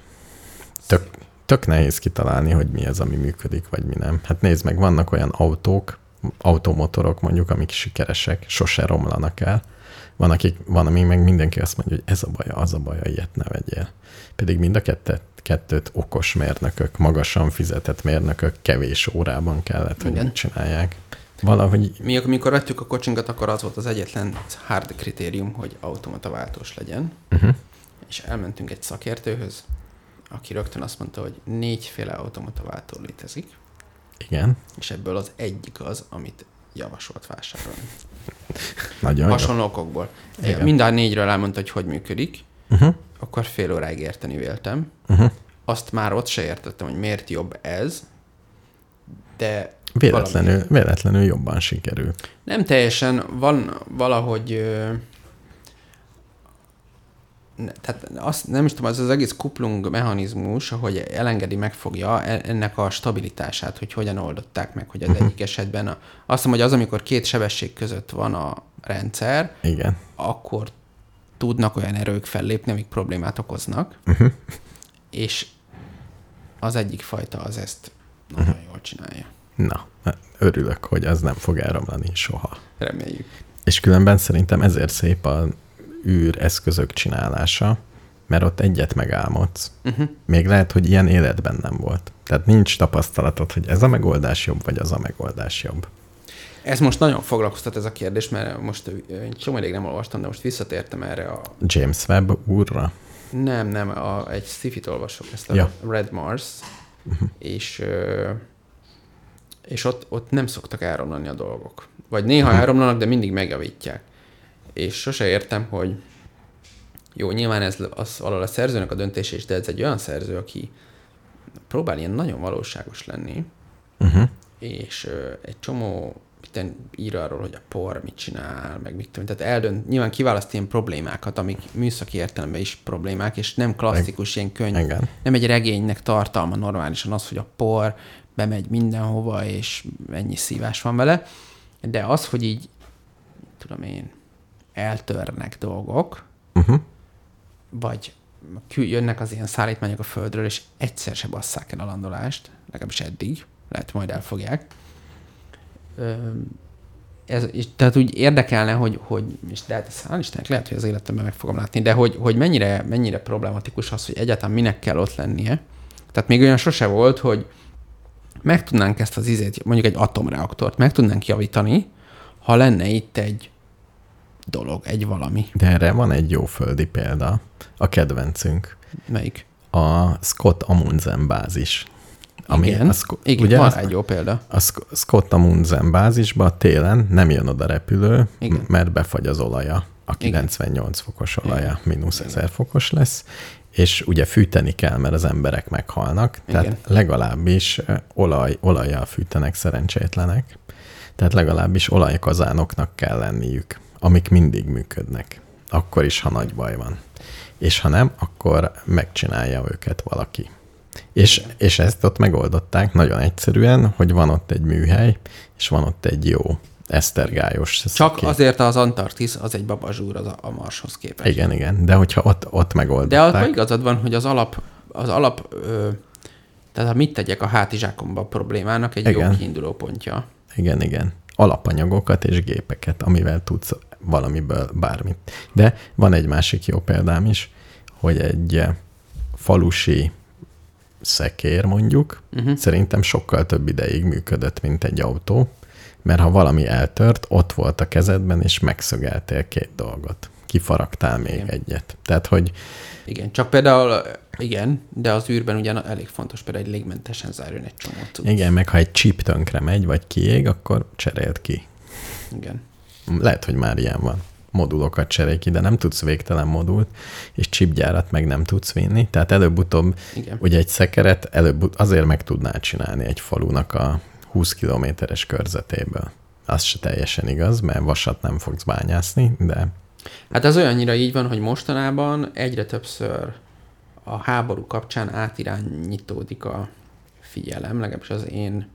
Tök, tök nehéz kitalálni, hogy mi az, ami működik, vagy mi nem. Hát nézd meg, vannak olyan autók, automotorok mondjuk, amik sikeresek, sose romlanak el. Van, akik, van, ami meg mindenki azt mondja, hogy ez a baja, az a baja, ilyet ne vegyél. Pedig mind a kettőt, kettőt okos mérnökök, magasan fizetett mérnökök kevés órában kellett, hogy Igen. Valahogy Mi, amikor vettük a kocsinkat, akkor az volt az egyetlen hard kritérium, hogy automata váltós legyen. uh-huh. És elmentünk egy szakértőhöz, aki rögtön azt mondta, hogy négyféle automata váltó létezik, igen, és ebből az egyik az, amit javasolt vásárolni. nagyon jó. Hasonló okokból. Igen. Mind a négyről elmondta, hogy hogy működik, Uh-huh. akkor fél óráig érteni véltem. Uh-huh. Azt már ott se értettem, hogy miért jobb ez, de Véletlenül, valami- véletlenül jobban sikerül. Nem teljesen, van valahogy... Ö, tehát azt nem is tudom, az az egész kuplung mechanizmus, hogy elengedi, megfogja e- ennek a stabilitását, hogy hogyan oldották meg, hogy az egyik esetben a, azt mondom, hogy az, amikor két sebesség között van a rendszer, Igen. akkor tudnak olyan erők fellépni, amik problémát okoznak, Uh-huh. és az egyik fajta az ezt nagyon jól csinálja. Na, örülök, hogy az nem fog elromlani soha. Reméljük. És különben szerintem ezért szép a űr eszközök csinálása, mert ott egyet megálmodsz. Uh-huh. Még lehet, hogy ilyen életben nem volt. Tehát nincs tapasztalatod, hogy ez a megoldás jobb, vagy az a megoldás jobb. Ez most nagyon foglalkoztat ez a kérdés, mert most egy csomó ideig nem olvastam, de most visszatértem erre a... James Webb úrra? Nem, nem, a, egy sci olvasok, ezt a Ja. Red Mars, uh-huh. és, ö, és ott, ott nem szoktak elromlani a dolgok. Vagy néha elromlanak, de mindig megjavítják. És sose értem, hogy jó, nyilván ez az valahol a szerzőnek a döntése is, de ez egy olyan szerző, aki próbál ilyen nagyon valóságos lenni, Uh-huh. és ö, egy csomó itten ír arról, hogy a por mit csinál, meg mit tudom. Tehát eldönt, nyilván kiválaszt ilyen problémákat, amik műszaki értelemben is problémák, és nem klasszikus ilyen könyv. Igen. Nem egy regénynek tartalma normálisan az, hogy a por bemegy mindenhova, és ennyi szívás van vele. De az, hogy így, tudom én, eltörnek dolgok, Uh-huh. vagy jönnek az ilyen szállítmányok a földről, és egyszer se basszák el a landolást, legalábbis eddig, lehet majd elfogják. Ez, és, tehát úgy érdekelne, hogy, hogy és de hát hál' Istennek lehet, hogy az életemben meg fogom látni, de hogy, hogy mennyire, mennyire problematikus az, hogy egyáltalán minek kell ott lennie. Tehát még olyan sose volt, hogy meg tudnánk ezt az izét, mondjuk egy atomreaktort, meg tudnánk javítani, ha lenne itt egy dolog, egy valami. De erre van egy jó földi példa, a kedvencünk, Melyik? a Scott Amundsen bázis. Igen, a Sco- Igen, ugye van az- egy jó példa. A Sc- Scott Amundsen bázisba télen nem jön oda repülő, Igen. mert befagy az olaja. A Igen. 98 fokos olaja, Igen. mínusz Igen. 1000 fokos lesz, és ugye fűteni kell, mert az emberek meghalnak, tehát Igen. legalábbis eh, olaj, olajjal fűtenek szerencsétlenek, tehát legalábbis olajkazánoknak kell lenniük, amik mindig működnek, akkor is, ha nagy baj van. És ha nem, akkor megcsinálja őket valaki. És, és ezt ott megoldották nagyon egyszerűen, hogy van ott egy műhely, és van ott egy jó esztergályos Csak szekély. azért az Antarktisz az egy babazsúr az a, Marshoz képest. Igen, igen, de hogyha ott, ott De megoldották. abban igazad van, hogy az alap, az alap ö, tehát ha mit tegyek a hátizsákomba problémának egy Igen. jó kiinduló pontja. Igen, igen. Alapanyagokat és gépeket, amivel tudsz valamiből bármit. De van egy másik jó példám is, hogy egy eh, falusi szekér mondjuk, Uh-huh. szerintem sokkal több ideig működött, mint egy autó, mert ha valami eltört, ott volt a kezedben, és megszögeltél két dolgot. Kifaragtál még Igen. egyet. Tehát, hogy Igen, csak például, igen, de az űrben ugyan elég fontos például egy légmentesen zárjon egy csomó cucc. igen, meg ha egy chip tönkre megy, vagy kiég, akkor cserélt ki. Igen. Lehet, hogy már ilyen van. Modulokat cserélj ki, de nem tudsz végtelen modult, és chipgyárat meg nem tudsz vinni. Tehát előbb-utóbb Igen. ugye egy szekeret előbb azért meg tudnál csinálni egy falunak a 20 kilométeres körzetéből. Az se teljesen igaz, mert vasat nem fogsz bányászni, de Hát ez olyannyira így van, hogy mostanában egyre többször a háború kapcsán átirányítódik a figyelem, legalábbis az én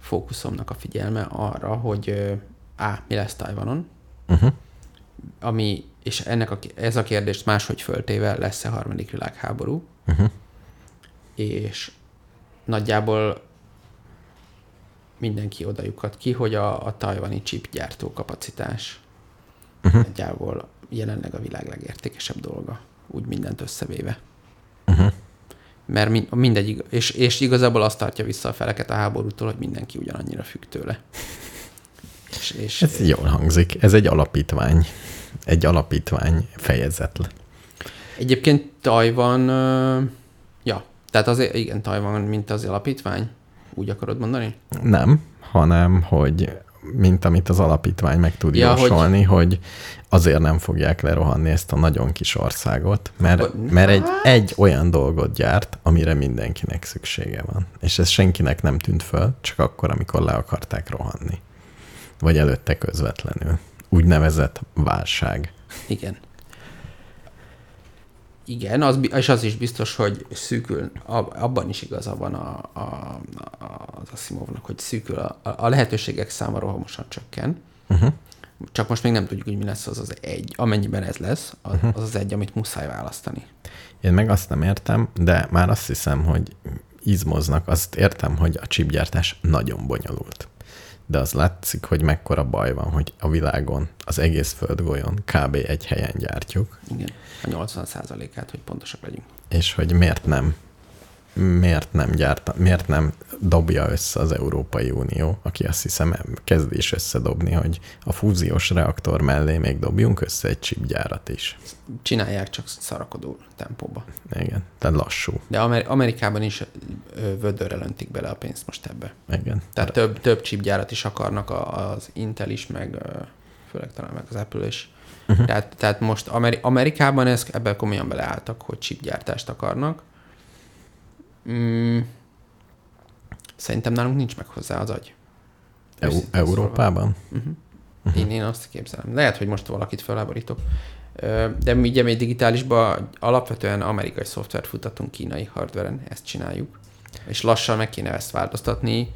fókuszomnak a figyelme arra, hogy á, mi lesz Tajvanon, uh-huh. ami, és ennek a, ez a kérdést máshogy föltéve lesz-e harmadik világháború, Uh-huh. és nagyjából mindenki oda lyukad ki, hogy a, a tajvani chipgyártó kapacitás Uh-huh. nagyjából jelenleg a világ legértékesebb dolga, úgy mindent összevéve. Uh-huh. Mert min, mindegy, és, és igazából azt tartja vissza a feleket a háborútól, hogy mindenki ugyanannyira függ tőle. És, és Ez jól hangzik. Ez egy alapítvány. Egy alapítvány fejezet. egyébként Tajvan, ja, tehát azért, igen, Tajvan, mint az alapítvány, úgy akarod mondani? Nem, hanem, hogy mint amit az alapítvány meg tud Ja, jósolni, hogy... hogy azért nem fogják lerohanni ezt a nagyon kis országot, mert, mert egy, egy olyan dolgot gyárt, amire mindenkinek szüksége van. És ez senkinek nem tűnt föl, csak akkor, amikor le akarták rohanni. Vagy előtte közvetlenül. Úgynevezett válság. Igen. Igen, az, és az is biztos, hogy szűkül, ab- abban is igaza van a, a, a, az Asimovnak, hogy szűkül, a, a lehetőségek száma rohamosan csökken. Uh-huh. Csak most még nem tudjuk, hogy mi lesz az az egy. Amennyiben ez lesz, az Mhm. az, az egy, amit muszáj választani. Én meg azt nem értem, de már azt hiszem, hogy izmoznak. Azt értem, hogy a chipgyártás nagyon bonyolult. De az látszik, hogy mekkora baj van, hogy a világon, az egész földgolyón kb. egy helyen gyártjuk, Igen. A 80%-át, hogy pontosak legyünk. és hogy miért nem miért nem gyárta, miért nem dobja össze az Európai Unió, aki azt hiszem kezd is összedobni, hogy a fúziós reaktor mellé még dobjunk össze egy chipgyárat is. Csinálják csak szarakodó tempóba. Igen, tehát lassú. De Amer- Amerikában is ö, vödörrel öntik bele a pénzt most ebbe. Igen. Tehát több, több chipgyárat is akarnak az Intel is, meg főleg talán meg az Apple is. Uh-huh. Tehát, tehát most Ameri- Amerikában ez, ebben komolyan beleálltak, hogy chipgyártást akarnak. Mm, Szerintem nálunk nincs meg hozzá az agy. Eu- Európában? Uh-huh. Uh-huh. Én, én azt képzelem. Lehet, hogy most valakit feláborítok. De mi ugye mi digitálisban alapvetően amerikai szoftvert futatunk kínai hardveren, ezt csináljuk. És lassan meg kéne ezt változtatni.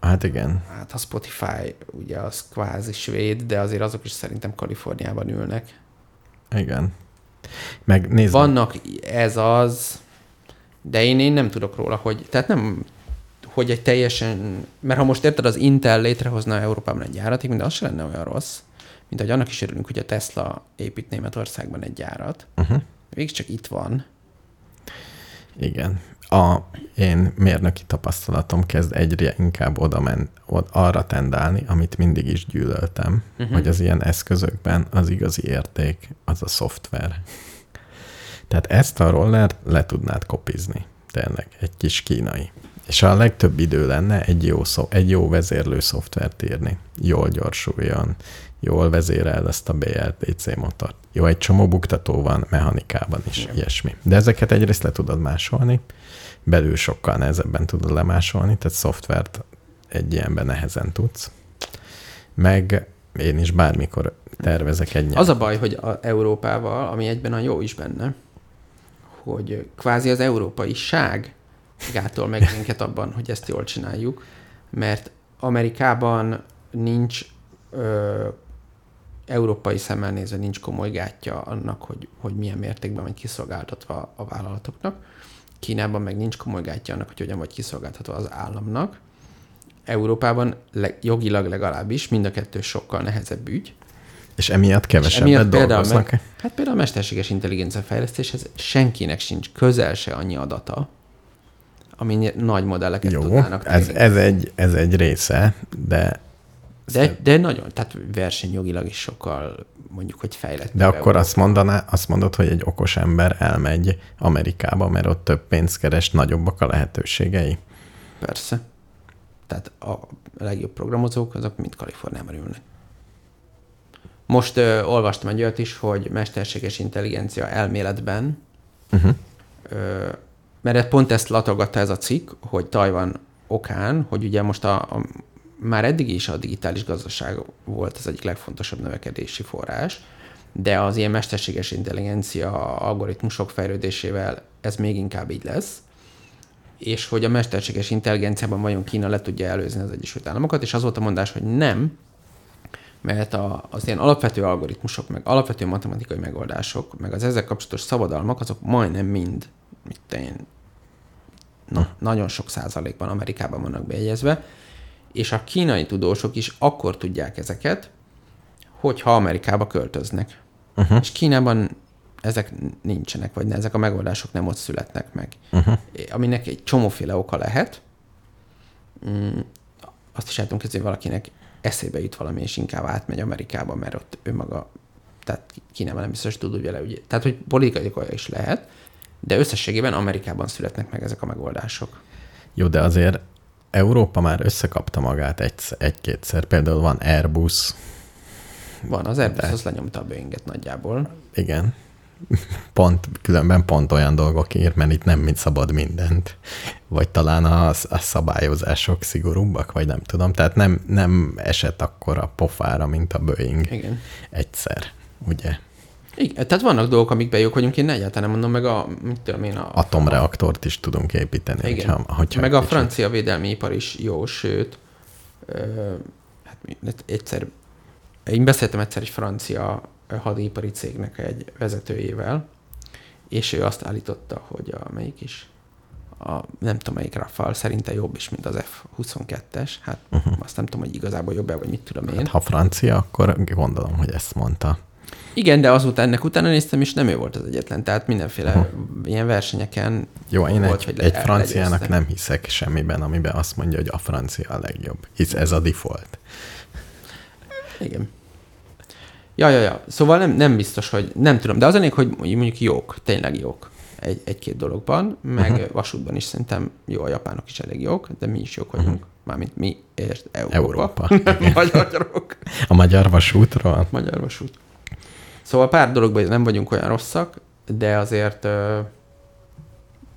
Hát igen. Hát a Spotify ugye az kvázi svéd, de azért azok is szerintem Kaliforniában ülnek. Igen. Meg nézd, Vannak ez az, de én, én nem tudok róla, hogy, tehát nem, hogy egy teljesen, mert ha most érted, az Intel létrehozna Európában egy gyárat, mint az se lenne olyan rossz, mint hogy annak is örülünk, hogy a Tesla épít Németországban egy gyárat. Uh-huh. Végig csak itt van. Igen. A én mérnöki tapasztalatom kezd egyre inkább oda men, od, arra tendálni, amit mindig is gyűlöltem, uh-huh. hogy az ilyen eszközökben az igazi érték az a szoftver. Tehát ezt a rollert le tudnád kopizni. Tényleg, egy kis kínai. És a legtöbb idő lenne egy jó, szó, egy jó vezérlő szoftvert írni. Jól gyorsuljon, jól vezérel ezt a BLTC motort. Jó, egy csomó buktató van mechanikában is, Igen. ilyesmi. De ezeket egyrészt le tudod másolni, belül sokkal nehezebben tudod lemásolni, tehát szoftvert egy ilyenben nehezen tudsz. Meg én is bármikor tervezek egy nyelv. Az a baj, hogy a Európával, ami egyben a jó is benne, hogy kvázi az európai ság gátol meg minket abban, hogy ezt jól csináljuk, mert Amerikában nincs ö, európai szemmel nézve nincs komoly gátja annak, hogy, hogy milyen mértékben vagy kiszolgáltatva a vállalatoknak. Kínában meg nincs komoly gátja annak, hogy hogyan vagy kiszolgáltatva az államnak. Európában le, jogilag legalábbis mind a kettő sokkal nehezebb ügy. És emiatt És kevesebbet emiatt például, dolgoznak. meg, hát például a mesterséges intelligencia fejlesztéshez senkinek sincs közel se annyi adata, ami nagy modelleket Jó, tudnának ez, ez, egy, ez egy része, de, De, de nagyon, tehát versenyjogilag is sokkal mondjuk, hogy fejlett. de akkor azt, mondaná, azt mondod, hogy egy okos ember elmegy Amerikába, mert ott több pénzt keres, nagyobbak a lehetőségei. Persze. Tehát a legjobb programozók, azok mind Kaliforniában ülnek. Most ö, olvastam egy olyat is, hogy mesterséges intelligencia elméletben, Uh-huh. ö, mert pont ezt latolgatta ez a cikk, hogy Tajvan okán, hogy ugye most a, a már eddig is a digitális gazdaság volt az egyik legfontosabb növekedési forrás, de az ilyen mesterséges intelligencia algoritmusok fejlődésével ez még inkább így lesz, és hogy a mesterséges intelligenciában vajon Kína le tudja előzni az Egyesült Államokat, és az volt a mondás, hogy nem, mert a, az ilyen alapvető algoritmusok, meg alapvető matematikai megoldások, meg az ezzel kapcsolatos szabadalmak, azok majdnem mind, mit én, na, nagyon sok százalékban Amerikában vannak bejegyezve, és a kínai tudósok is akkor tudják ezeket, hogyha Amerikába költöznek. Uh-huh. És Kínában ezek nincsenek, vagy ezek a megoldások nem ott születnek meg. Uh-huh. Aminek egy csomóféle oka lehet. Mm, azt is el tudom hogy valakinek eszébe jut valami, és inkább átmegy Amerikába, mert ott ő maga, tehát Kínában nem biztos tud úgy vele, ugye. Tehát, hogy politikai oka is lehet, de összességében Amerikában születnek meg ezek a megoldások. Jó, de azért Európa már összekapta magát egy, egy-kétszer. Például van Airbus, Van, az Airbus De- az lenyomta a Boeinget nagyjából. igen. Pont, különben pont olyan dolgok ír, mert itt nem mind szabad mindent. Vagy talán a, a szabályozások szigorúbbak, vagy nem tudom. Tehát nem, nem esett akkor a pofára, mint a Boeing Igen. egyszer, ugye? Igen, tehát vannak dolgok, amikben jók vagyunk, én egyáltalán nem mondom, meg a, mit tudom én, a, Atomreaktort is tudunk építeni. Igen. Hogyha, hogyha meg a kicsit- francia védelmi ipar is jó, sőt, ö, hát hát egyszer, én beszéltem egyszer egy francia hadipari cégnek egy vezetőjével, és ő azt állította, hogy a melyik is, a, nem tudom melyik Rafale szerinte jobb is, mint az F-22-es. Hát uh-huh. azt nem tudom, hogy igazából jobb-e, vagy mit tudom én. Hát, ha francia, akkor gondolom, hogy ezt mondta. Igen, de azután ennek utána néztem, és nem ő volt az egyetlen. Tehát mindenféle Aha. ilyen versenyeken Jó, én volt, egy, hogy egy le- franciának legyőzte. nem hiszek semmiben, amiben azt mondja, hogy a francia a legjobb. Hisz ez a default. Igen. Ja, ja, ja. Szóval nem, nem biztos, hogy nem tudom. De az a hogy mondjuk jók, tényleg jók egy, egy-két dologban, meg uh-huh. vasútban is szerintem jó, a japánok is elég jók, de mi is jók vagyunk. Uh-huh. Mármint mi, ért, Európa. Európa, Magyarok. A magyar vasútról? Magyar vasút. Szóval pár dologban nem vagyunk olyan rosszak, de azért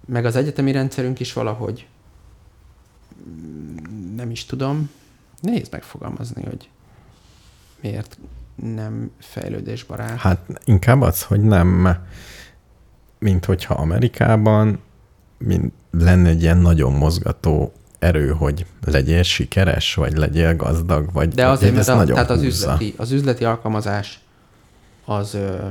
meg az egyetemi rendszerünk is valahogy mm, nem is tudom, nehéz megfogalmazni, hogy miért nem fejlődésbarát. Hát inkább az, hogy nem, mint hogyha Amerikában mint lenne egy ilyen nagyon mozgató erő, hogy legyél sikeres, vagy legyél gazdag, vagy De azért, ez mert a, nagyon tehát az húzza. üzleti, az üzleti alkalmazás az ö,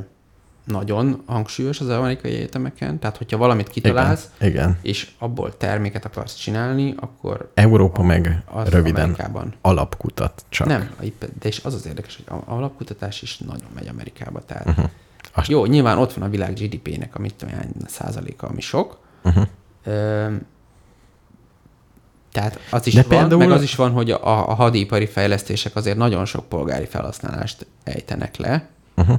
nagyon hangsúlyos az amerikai egyetemeken, tehát hogyha valamit kitalálsz, Igen, igen. és abból terméket akarsz csinálni, akkor Európa meg az röviden Amerikában. alapkutat csak. Nem, a de és az az érdekes, hogy a a alapkutatás is nagyon megy Amerikába. Tehát Mhm. uh-huh. Azt- Jó, nyilván ott van a világ GDP-nek a mit tudom, hány százaléka, ami sok. Uh-huh. Ö, tehát az is De van, például- meg az is van, hogy a, a hadipari fejlesztések azért nagyon sok polgári felhasználást ejtenek le. Uh-huh.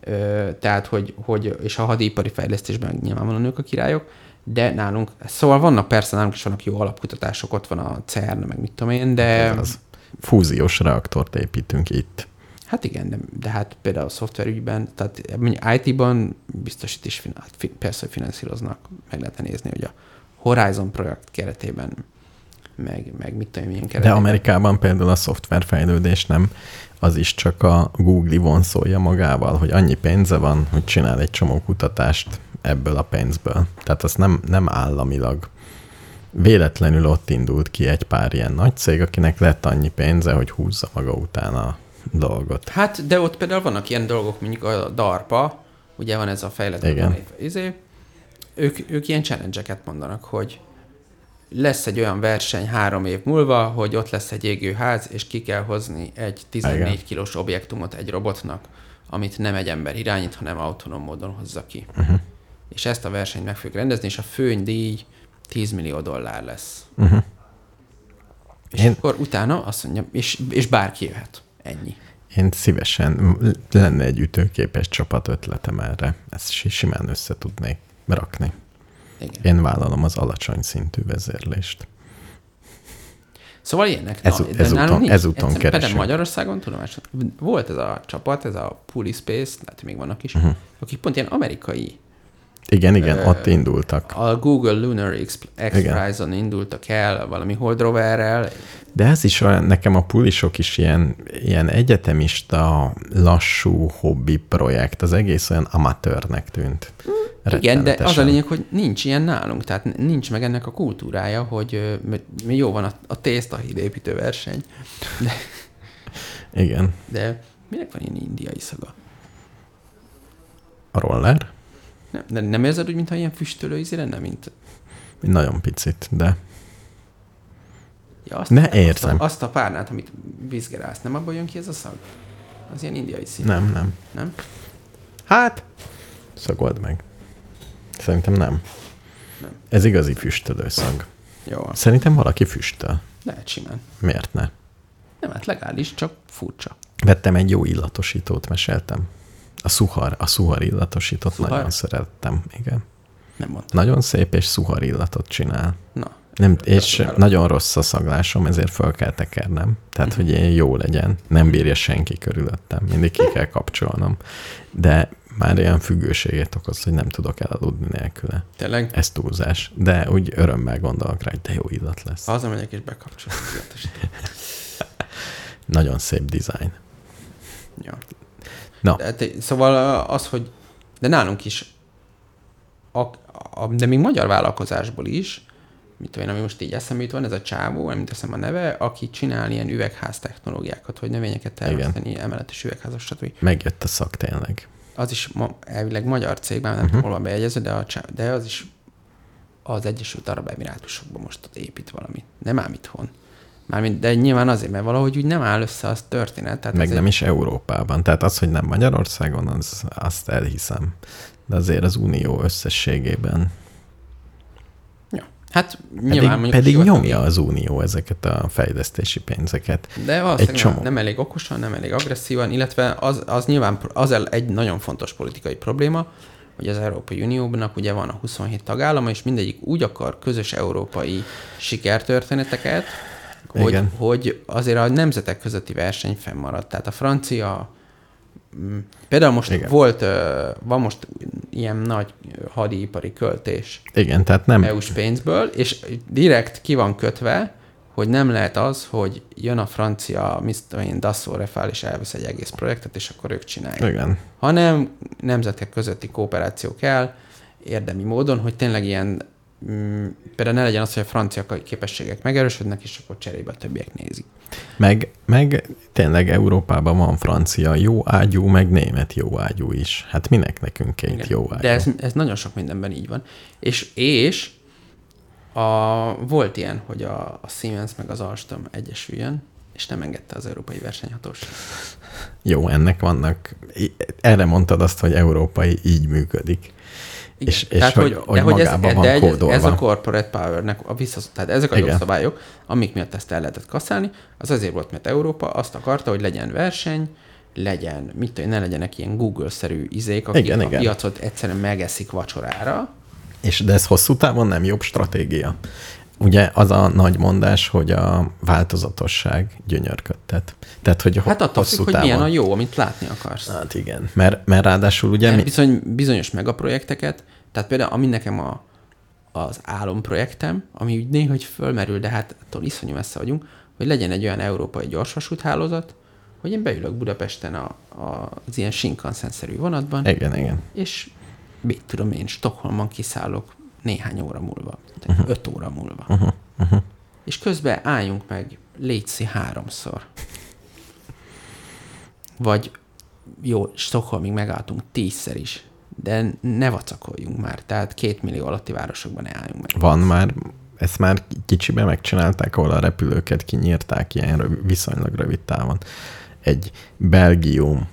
Ö, tehát, hogy, hogy, és a hadipari fejlesztésben nyilvánvalóan ők a királyok, de nálunk, szóval vannak persze, nálunk is vannak jó alapkutatások, ott van a CERN, meg mit tudom én, de Ez az. Fúziós reaktort építünk itt. hát igen, de, de hát például a szoftverügyben, tehát IT-ban biztos itt is fin- hát fi- persze, hogy finanszíroznak, meg lehetne nézni, hogy a Horizon projekt keretében meg, meg mit tudom, milyen De keretében. Amerikában például a szoftverfejlődés nem, az is csak a Google vonszolja magával, hogy annyi pénze van, hogy csinál egy csomó kutatást ebből a pénzből. Tehát az nem, nem államilag. Véletlenül ott indult ki egy pár ilyen nagy cég, akinek lett annyi pénze, hogy húzza maga után a dolgot. Hát, de ott például vannak ilyen dolgok, mondjuk a DARPA, ugye van ez a fejlett izé, ők, ők ilyen challenge mondanak, hogy lesz egy olyan verseny három év múlva, hogy ott lesz egy égő ház, és ki kell hozni egy 14 Igen. kilós objektumot egy robotnak, amit nem egy ember irányít, hanem autonóm módon hozza ki. Uh-huh. És ezt a versenyt meg fogjuk rendezni, és a főnydíj 10 millió dollár lesz. Uh-huh. És Én- akkor utána azt mondja, és, és bárki jöhet. Ennyi. Én szívesen lenne egy ütőképes csapat ötletem erre. Ezt si- simán össze tudnék rakni. Igen. Én vállalom az alacsony szintű vezérlést. Szóval ilyenek. Ezúton- nálunk nincs. ezúton Egyszerűen Például keresünk. Magyarországon tudomásom, volt ez a csapat, ez a Puli Space, lehet, még vannak is, uh-huh. akik pont ilyen amerikai, Igen, igen, Ö, ott indultak. a Google Lunar Exp- X Igen. Prize-on indultak el valami hold roverrel, De ez is olyan, nekem a pulisok is ilyen, ilyen egyetemista, lassú hobbi projekt. Az egész olyan amatőrnek tűnt. Igen, de az a lényeg, hogy nincs ilyen nálunk, tehát nincs meg ennek a kultúrája, hogy mi jó van a, a tészta hídépítő verseny, Igen. de minek van ilyen indiai szaga? A roller? Nem, de nem érzed úgy, mintha ilyen füstölő ízi lenne, mint Nagyon picit, de ja, azt, Ne azt, érzem. a, azt a párnát, amit vizsgálsz, nem abból jön ki ez a szag? Az ilyen indiai szín. nem, nem. Nem? Hát, szagold meg. Szerintem nem. Nem. Ez igazi füstölőszag. Jó, Szerintem valaki füstöl. lehet simán. Miért ne? Nem, hát legális, csak furcsa. Vettem egy jó illatosítót, meséltem. A szuhar, a szuhar illatosítót Szuhar? nagyon szerettem. Igen. Nem mondtam. Nagyon szép és szuhar illatot csinál. Na, Nem, és Gratulálok. nagyon rossz a szaglásom, ezért föl kell tekernem. Tehát, hogy én jó legyen. Nem bírja senki körülöttem. Mindig ki kell kapcsolnom. De már ilyen függőséget okoz, hogy nem tudok elaludni nélküle. tényleg? Ez túlzás. De úgy örömmel gondolok rá, hogy de jó illat lesz. Hazamegyek és bekapcsolom. Nagyon szép design. Ja. Na, De, te- szóval az, hogy de nálunk is, a, a, de még magyar vállalkozásból is, mit tudom én, ami most így eszembe van ez a csávó, nem teszem a neve, aki csinál ilyen üvegház technológiákat, hogy növényeket termeszteni, emeletes üvegházas, stb. megjött a szak tényleg. Az is ma, elvileg magyar cég, már nem uh-huh. hol van bejegyezve, de, a, de az is az Egyesült Arab Emirátusokban most ott épít valamit. Nem ám itthon. Mármint, de nyilván azért, mert valahogy úgy nem áll össze az történet. Tehát Meg ez nem is Európában. Tehát az, hogy nem Magyarországon, az, azt elhiszem. De azért az Unió összességében. Hát Pedig, nyilván pedig sivatagi- nyomja az Unió ezeket a fejlesztési pénzeket. De Egy csomó. nem, elég okosan, nem elég agresszívan, illetve az, az nyilván az egy nagyon fontos politikai probléma, hogy az Európai Unióban ugye van a 27 tagállama, és mindegyik úgy akar közös európai sikertörténeteket, hogy, Igen. hogy azért a nemzetek közötti verseny fennmarad. Tehát a francia például most Igen. Volt, van most ilyen nagy hadipari költés Igen, tehát nem... EU-s pénzből, és direkt ki van kötve, hogy nem lehet az, hogy jön a francia, Mr. én Dassault Rafale, és elvesz egy egész projektet, és akkor ők csinálják. Igen. hanem nemzetek közötti kooperáció kell, érdemi módon, hogy tényleg ilyen, mm, például ne legyen az, hogy a francia képességek megerősödnek, és akkor cserébe a többiek nézik. Meg, meg tényleg Európában van francia jó ágyú, meg német jó ágyú is. Hát minek nekünk két Igen. jó ágyú? De ez, ez nagyon sok mindenben így van. És, és a, volt ilyen, hogy a, a Siemens meg az Alstom egyesüljön, és nem engedte az Európai Versenyhatóság. Jó, ennek vannak... Erre mondtad azt, hogy európai így működik. Igen. És- és hogy- hogy de ez, magában van de ez, ez a corporate powernek a vissza, tehát ezek a Igen. jogszabályok, amik miatt ezt el lehetett kaszálni, az azért volt, mert Európa azt akarta, hogy legyen verseny, legyen, mit tudom, ne legyenek ilyen Google-szerű izék, akik Igen, a igen. piacot egyszerűen megeszik vacsorára. És de ez hosszú távon nem jobb stratégia. Ugye az a nagy mondás, hogy a változatosság gyönyörködtet. Tehát, hogy Hát attól függ, hosszú hogy távon. milyen a jó, amit látni akarsz. Hát igen, mert, mert ráadásul ugye... Mert Mi... bizony, bizonyos megaprojekteket, tehát például ami nekem a, az álomprojektem, ami úgy néha hogy fölmerül, de hát attól iszonyú messze vagyunk, hogy legyen egy olyan európai gyorsvasúthálózat, hogy én beülök Budapesten a, a, az ilyen Shinkansen-szerű vonatban, Igen, igen. és mit tudom én, Stockholmban kiszállok néhány óra múlva, uh-huh. öt óra múlva. Uh-huh. Uh-huh. És közben álljunk meg létszi háromszor. Vagy jó, Stockholmig megálltunk tízszer is, de ne vacakoljunk már, tehát két millió alatti városokban ne álljunk meg. Van már, ezt már kicsibe megcsinálták, ahol a repülőket kinyírták ilyen röv, viszonylag rövid távon. Egy Belgium,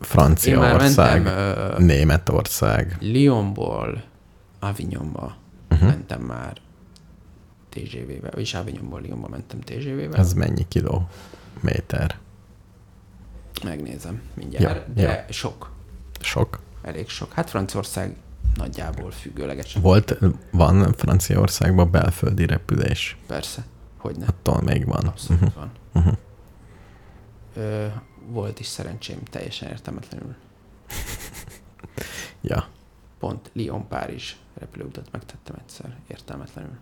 Franciaország, mentem Németország. Lyonból Avignonba uh-huh. mentem már TGV-vel, vagyis Avignonból Lyonba mentem TGV-vel. Ez mennyi kilométer? Megnézem mindjárt, Ja, de ja. sok, Sok. Elég sok. Hát Franciaország nagyjából függőlegesen. Volt, van Franciaországban belföldi repülés. Persze, hogy ne. Attól még van. Abszolút Uh-huh. van. Uh-huh. Ö, volt is szerencsém teljesen értelmetlenül. Ja. Pont Lyon-Párizs repülőutat megtettem egyszer, értelmetlenül.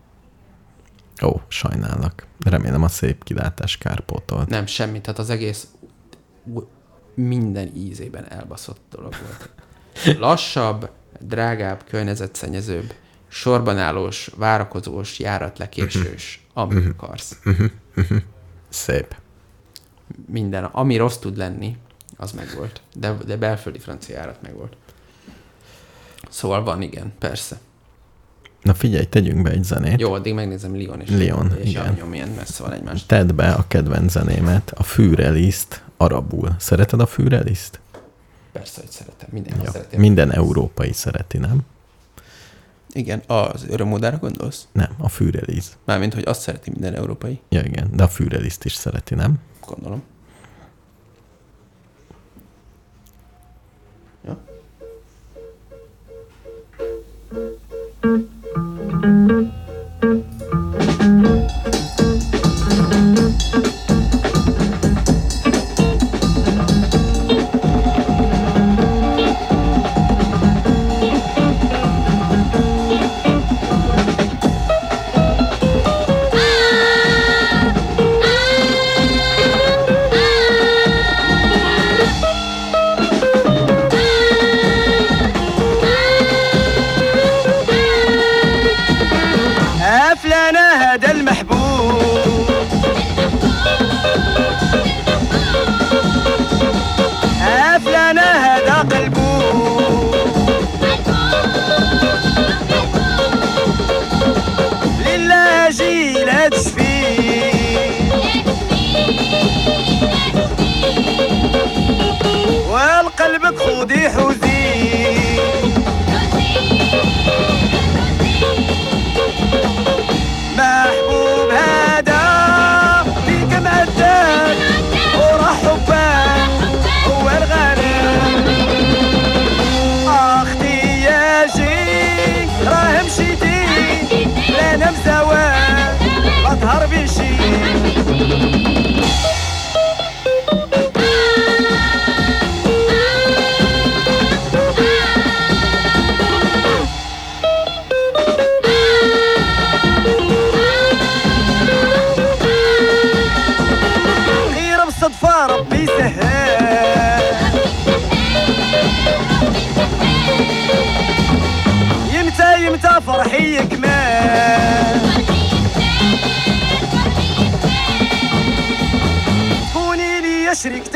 Ó, sajnálok. Remélem a szép kilátás kárpótolt. Nem, semmi, tehát az egész minden ízében elbaszott dolog volt. Lassabb, drágább, környezetszennyezőbb, sorbanállós, várakozós, járatlekésős, amit akarsz. Szép. Minden, ami rossz tud lenni, az megvolt. De, de belföldi francia járat megvolt. Szóval van, igen, persze. Na figyelj, tegyünk be egy zenét. Jó, addig megnézem Lyon és Lyon, és igen. Avignon milyen messze van egymást. Tedd be a kedvenc zenémet, a fűreliszt arabul. Szereted a fűreliszt? Persze, hogy szeretem. Mindenki Ja. szereti. Minden európai szereti, nem? Igen, az örömódára gondolsz? Nem, a fűreliz. Mármint, hogy azt szereti minden európai, Ja igen, de a fűreliszt is szereti, nem? gondolom. Ja. والقلب خودي حوزي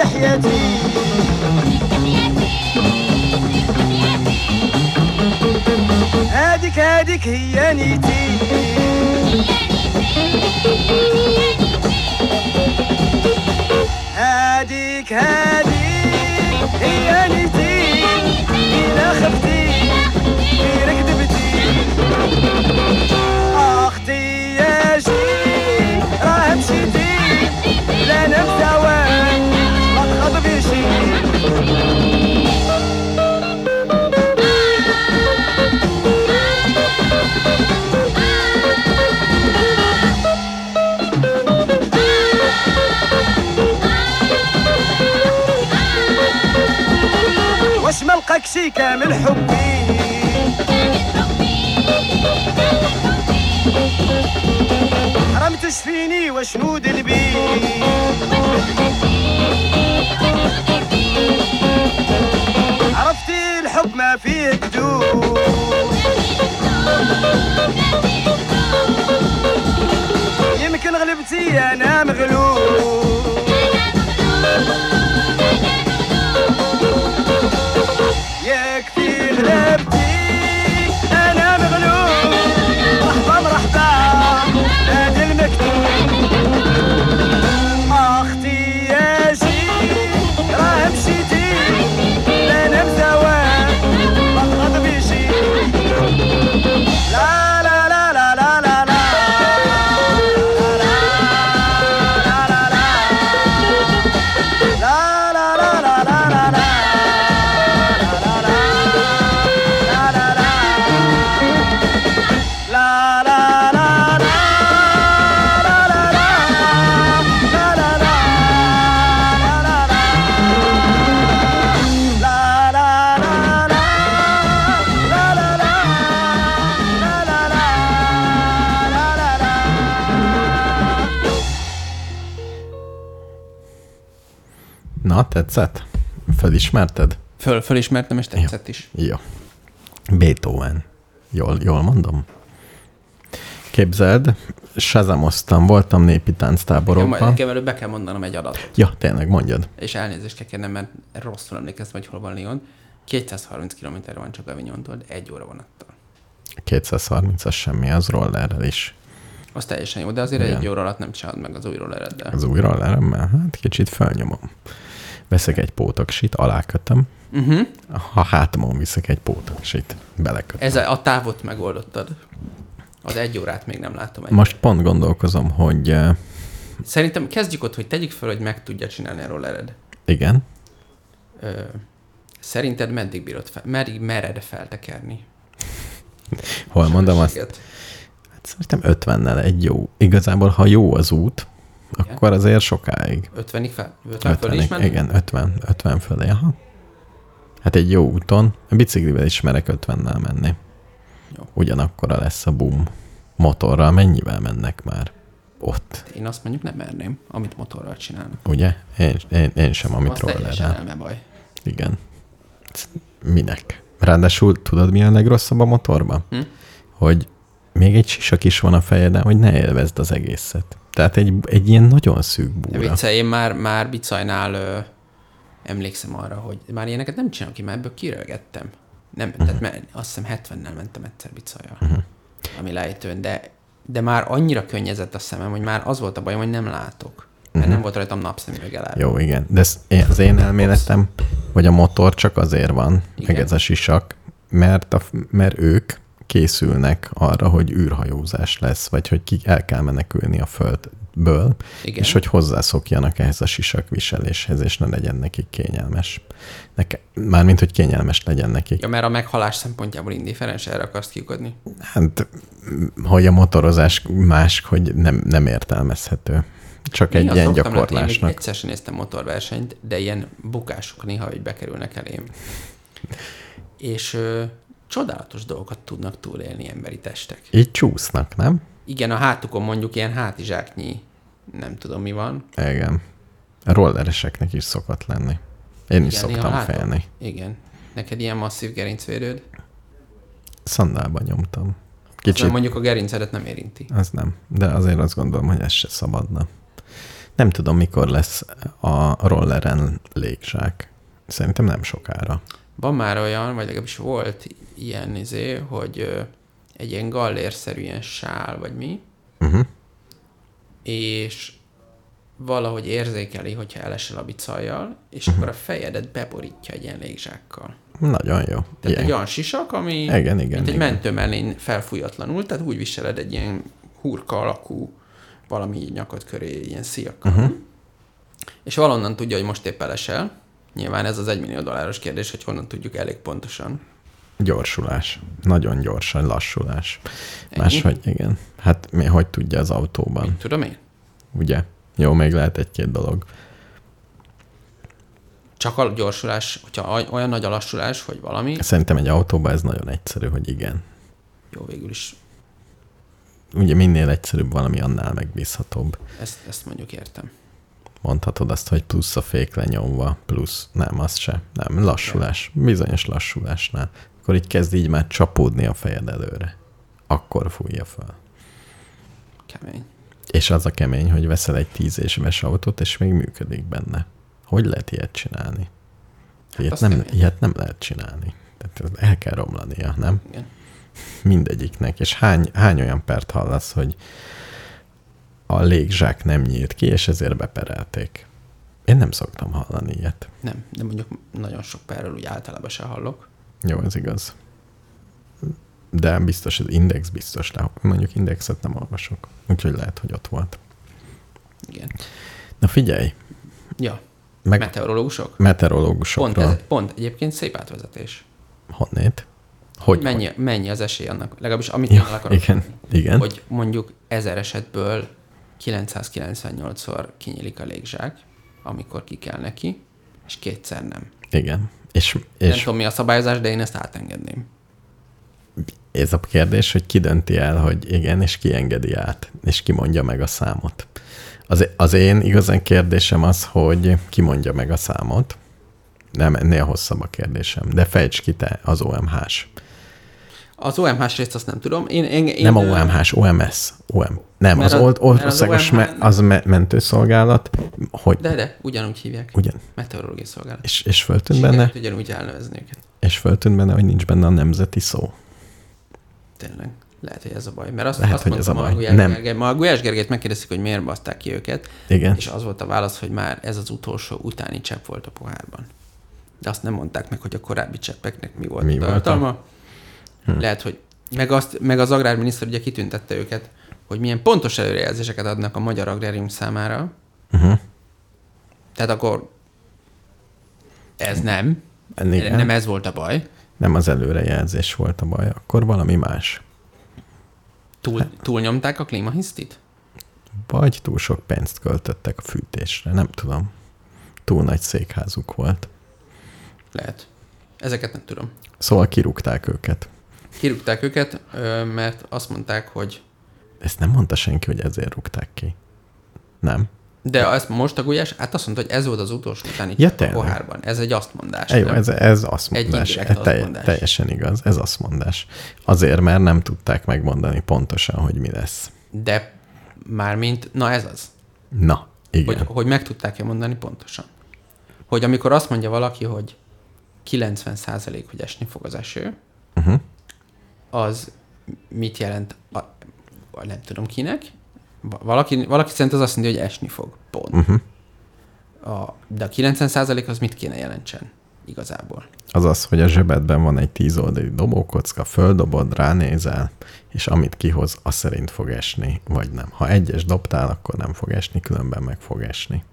تحياتي. هاديك هاديك هي نيتي. هاديك هاديك هي نيتي. إلا خفتي غير كذبتي. أختي يا جي راه مشيتي لا نبتوان لقاك شي كامل حبي. حرمتش فيني وشنو دلبي عرفتي الحب ما فيه كدوب يمكن غلبتي أنا مغلوب. Felismerted? Föl, fölismertem, és tetszett is. Jó. Beethoven. Jól, jól mondom? Képzeld, sezamoztam, voltam népi Ja, tánctáborokban. nekem előbb be kell mondanom egy adatot. Ja, tényleg, mondjad. És elnézést kell kérnem, mert rosszul emlékeztem, hogy hol van Lyon. 230 km van csak Avignontól, egy óra vonattal. 230-as semmi, az rollerrel is. Az teljesen jó, de azért Igen. egy óra alatt nem csinálod meg az új rollereddel. Az új rolleremmel, hát kicsit felnyomom. Veszek egy pótaksit, alákötöm. Uh-huh. Ha hátamon viszek egy pótaksit, belekötöm. Ez a, a távot megoldottad. Az egy órát még nem látom. Egy. Most pont gondolkozom, hogy eh, Szerintem kezdjük ott, hogy tegyük fel, hogy meg tudja csinálni a rollered. igen, Ö, szerinted meddig bírod fel? Meddig mered feltekerni? hol mondom azt, hát szerintem 50-nel egy jó. Igazából, ha jó az út, Igen. akkor azért sokáig. 50-ig fel? 50 föl is 50 menni? igen, 50, 50 fölé, aha. Hát egy jó úton, a biciklivel is merek 50-nel menni. Jó. Ugyanakkora lesz a boom. Motorral mennyivel mennek már ott, Én azt mondjuk nem merném, amit motorral csinálnak. ugye? Én, én, én sem, amit Azt rollerrel. elme baj. Igen. Minek? Ráadásul tudod, mi a legrosszabb a motorban? Hm? Hogy még egy sisak is van a fejeden, hogy ne élvezd az egészet. Tehát egy, egy ilyen nagyon szűk búra. vicce, én már, már bicajnál ö, emlékszem arra, hogy már ilyeneket nem csinálok ki, mert ebből kirölgettem. Nem, uh-huh. tehát mert azt hiszem 70-nel mentem egyszer bicajjal, uh-huh. ami lejtőn, de, de már annyira könnyezett a szemem, hogy már az volt a bajom, hogy nem látok. Mert uh-huh. nem volt rajtam napszemüveg elárva. Jó, igen. De ez, az én elméletem, hogy a motor csak azért van, igen. meg ez a sisak, mert, a, mert ők készülnek arra, hogy űrhajózás lesz, vagy hogy ki el kell menekülni a földből, Igen. és hogy hozzászokjanak ehhez a sisak viseléshez, és ne legyen nekik kényelmes. Neke, mármint, hogy kényelmes legyen nekik. Ja, mert a meghalás szempontjából indiferens, erre akarsz kiukadni. Hát, hogy a motorozás más, hogy nem, nem értelmezhető. Csak egy Néha ilyen szoktam látni, Én gyakorlásnak. még egyszer sem néztem motorversenyt, de ilyen bukások néha, hogy bekerülnek elém. És csodálatos dolgokat tudnak túlélni emberi testek. Így csúsznak, nem? Igen, a hátukon mondjuk ilyen hátizsáknyi, nem tudom mi van. Igen. A rollereseknek is szokott lenni. Én is Igen, néha szoktam látom. félni. Igen. Neked ilyen masszív gerincvédőd? Szandálba nyomtam. Kicsit. Kicsit, mondjuk a gerincedet nem érinti. az nem. De azért azt gondolom, hogy ez se szabadna. Nem tudom, mikor lesz a rolleren légzsák. Szerintem nem sokára. Van már olyan, vagy legalábbis volt ilyen izé, hogy egy ilyen gallérszerű ilyen sál, vagy mi, Uh-huh. és valahogy érzékeli, hogyha elesel a bicajjal, és uh-huh. akkor a fejedet beborítja egy ilyen légzsákkal. Nagyon jó. Tehát Igen. egy olyan sisak, ami Igen, igen, mint egy igen. mentőmellény felfújatlanul, tehát úgy viseled egy ilyen hurka alakú valami nyakad köré, ilyen szíjakkal. Uh-huh. És valonnan tudja, hogy most épp elesel. Nyilván ez az egymillió dolláros kérdés, hogy honnan tudjuk elég pontosan. Gyorsulás. Nagyon gyorsan, lassulás. Ennyi? Máshogy, igen. Hát mi, hogy tudja az autóban, Tudom én? ugye? Jó, még lehet egy-két dolog. Csak a gyorsulás, hogyha olyan nagy a lassulás, hogy valami, Szerintem egy autóban ez nagyon egyszerű, hogy igen. jó végül is Ugye minél egyszerűbb valami, annál megbízhatóbb. ezt, ezt mondjuk értem. Mondhatod azt, hogy plusz a fék lenyomva, plusz nem, az se. Nem, lassulás. Bizonyos lassulásnál. Akkor így kezd így már csapódni a fejed előre. Akkor fújja fel. Kemény. És az a kemény, hogy veszel egy tíz éves autót, és még működik benne. Hogy lehet ilyet csinálni? Ilyet, azt nem, kemény. ilyet nem lehet csinálni. Tehát el kell romlania, nem? Igen. Mindegyiknek. És hány, hány olyan pert hallasz, hogy a légzsák nem nyílt ki, és ezért beperelték. Én nem szoktam hallani ilyet. Nem, de mondjuk nagyon sok perről úgy általában se hallok. Jó, ez igaz. De biztos, az index biztos, de mondjuk indexet nem olvasok. Úgyhogy lehet, hogy ott volt. Igen. Na figyelj, Ja, meg meteorológusok? Pont, meteorológusokról. ez, pont egyébként szép átvezetés. Honnét? Hogy? mennyi, mennyi az esély annak, legalábbis amit Ja, én akarok igen, mondani, igen. hogy mondjuk ezer esetből 998-szor kinyílik a légzsák, amikor ki kell neki, és kétszer nem. Igen. És, Nem és tudom, mi a szabályozás, de én ezt átengedném. ez a kérdés, hogy ki dönti el, hogy igen, és ki engedi át, és ki mondja meg a számot. Az, az én igazán kérdésem az, hogy ki mondja meg a számot. Nem, ennél hosszabb a kérdésem. De fejts ki te az OMH-s. Az OMH részt azt nem tudom. Én, én, én, Nem a OMH-s, OMS. OM. Nem, Mert az az- old, mert az országos, OMH me, az me, mentőszolgálat, hogy, De, de, ugyanúgy hívják. ugyan, Meteorológiai szolgálat. és, és föltűnt benne, Sikerült ugyanúgy elnevezni őket. és föltűnt benne, hogy nincs benne a nemzeti szó. Tényleg. Lehet, hogy ez a baj. Mert azt, Lehet, azt hogy mondta ez a baj. Gulyás Nem. Gergely, ma a Gulyás Gergelyt megkérdeztük, hogy miért baszták ki őket, Igen. és az volt a válasz, hogy már ez az utolsó utáni csepp volt a pohárban. De azt nem mondták meg, hogy a korábbi cseppeknek mi volt Mi a volt a- tartalma. Hm. Lehet, hogy meg, azt, meg az agrárminiszter ugye kitüntette őket, hogy milyen pontos előrejelzéseket adnak a magyar agrárium számára. Uh-huh. Tehát akkor ez nem. Igen. Nem ez volt a baj. Nem az előrejelzés volt a baj, akkor valami más. Túl, túlnyomták a klímahisztit? Vagy túl sok pénzt költöttek a fűtésre, nem tudom. Túl nagy székházuk volt. Lehet. Ezeket nem tudom. Szóval kirúgták őket. Kirúgták őket, mert azt mondták, hogy Ezt nem mondta senki, hogy ezért rúgták ki. Nem. de ezt most a Gulyás, hát azt mondta, hogy ez volt az utolsó utáni Ja, a pohárban. Ez egy azt mondás. Jó, ez, ez azt Egy mondás. indirekt Ez telj, azt-mondás. teljesen igaz. Ez azt mondás. Azért, mert nem tudták megmondani pontosan, hogy mi lesz. De mármint, na ez az. Na, igen. Hogy, hogy meg tudták-e mondani pontosan. Hogy amikor azt mondja valaki, hogy 90% hogy esni fog az eső, Uh-huh. Az mit jelent, a, nem tudom kinek, Va- valaki, valaki szerint az azt mondja, hogy esni fog. Pont. Uh-huh. A, de a 90% az mit kéne jelentsen igazából? Az az, hogy a zsebedben van egy tíz oldali dobókocka, földobod, ránézel, és amit kihoz, az szerint fog esni, vagy nem. Ha egyes dobtál, akkor nem fog esni, különben meg fog esni.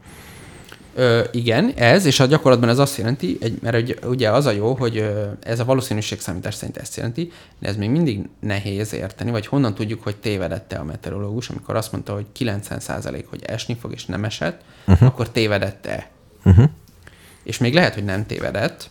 Ö, igen, ez, és a gyakorlatban ez azt jelenti, egy, mert ugye, ugye az a jó, hogy ez a valószínűségszámítás szerint ezt jelenti, de ez még mindig nehéz érteni, vagy honnan tudjuk, hogy tévedette a meteorológus, amikor azt mondta, hogy 90% hogy esni fog, és nem esett, uh-huh. akkor tévedette. Uh-huh. És még lehet, hogy nem tévedett.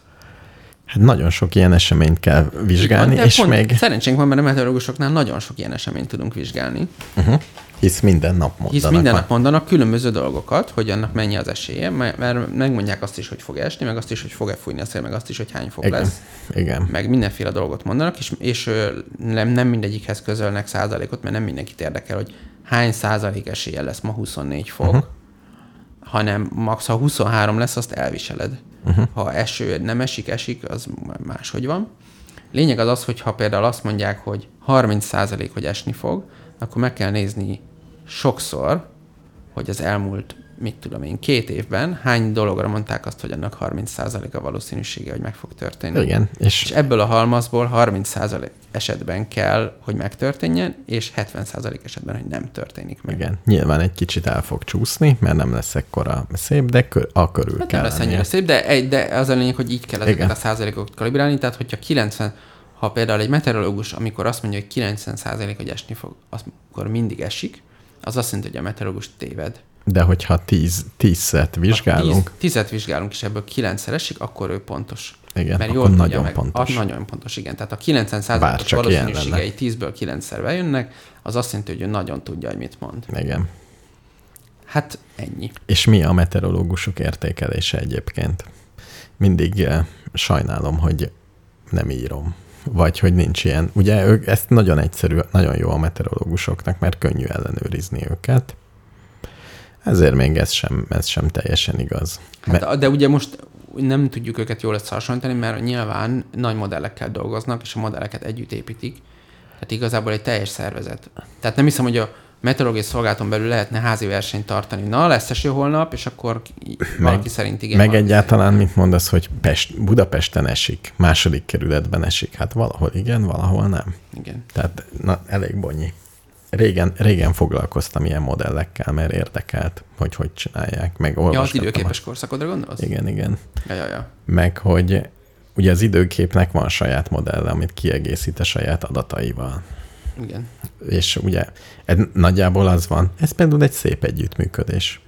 Hát nagyon sok ilyen eseményt kell vizsgálni, De és pont még, Szerencsénk van, mert a meteorológusoknál nagyon sok ilyen eseményt tudunk vizsgálni. uh-huh. Hisz minden nap mondanak. Hisz minden nap mondanak különböző dolgokat, hogy annak mennyi az esélye, mert megmondják azt is, hogy fog esni, meg azt is, hogy fog-e fújni a szél, meg azt is, hogy hány fok Igen, lesz. igen. meg mindenféle dolgot mondanak, és, és nem, nem mindegyikhez közölnek százalékot, mert nem mindenkit érdekel, hogy hány százalék esélye lesz ma 24 fok, uh-huh. hanem max. ha 23 lesz, azt elviseled. Uh-huh. Ha eső nem esik, esik, az máshogy van. Lényeg az az, hogy ha például azt mondják, hogy 30% hogy esni fog, akkor meg kell nézni sokszor, hogy az elmúlt, mit tudom én, két évben hány dologra mondták azt, hogy annak 30% a valószínűsége, hogy meg fog történni. Igen, és, És ebből a halmazból 30% esetben kell, hogy megtörténjen, és 70% esetben, hogy nem történik meg. igen, nyilván egy kicsit el fog csúszni, mert nem lesz ekkora szép, de kö, a körül Hát kell nem lesz ennyire szép, de, egy, de az a lényeg, hogy így kell ezeket Igen. a százalékokat kalibrálni, tehát hogyha 90, ha például egy meteorológus, amikor azt mondja, hogy 90 százalék, hogy esni fog, akkor mindig esik, az azt jelenti, hogy a meteorológus téved. De hogyha tíz, tízszet vizsgálunk, Tíz, tízet vizsgálunk, és ebből kilencszer esik, akkor ő pontos. Igen, Mert jól nagyon meg. pontos. Ah, nagyon pontos, igen. Tehát a 90 Bár százalékos valószínűségei 10-ből 9-szer bejönnek, az azt jelenti, hogy ő nagyon tudja, hogy mit mond. igen. Hát ennyi. És mi a meteorológusok értékelése egyébként? Mindig eh, sajnálom, hogy nem írom. Vagy hogy nincs ilyen. Ugye ők, ezt nagyon egyszerű, nagyon jó a meteorológusoknak, mert könnyű ellenőrizni őket. Ezért még ez sem, ez sem teljesen igaz. Hát, de ugye most nem tudjuk őket jól összehasonlítani, mert nyilván nagy modellekkel dolgoznak, és a modelleket együtt építik. Tehát igazából egy teljes szervezet. Tehát nem hiszem, hogy a meteorológiai szolgálaton belül lehetne házi versenyt tartani. Na, lesz eső holnap, és akkor valaki szerint igen. meg egyáltalán mit mondasz, hogy Pest, Budapesten esik, második kerületben esik? Hát valahol igen, valahol nem. szerint Igen. Tehát na, elég bonyi. Régen, régen foglalkoztam ilyen modellekkel, mert érdekelt, hogy hogy csinálják. Meg Ja, az időképes korszakodra gondolsz? Igen, igen. Ja, ja, ja. Meg, hogy ugye az időképnek van saját modelle, amit kiegészít a saját adataival. Igen. És ugye ez nagyjából az van, ez például egy szép együttműködés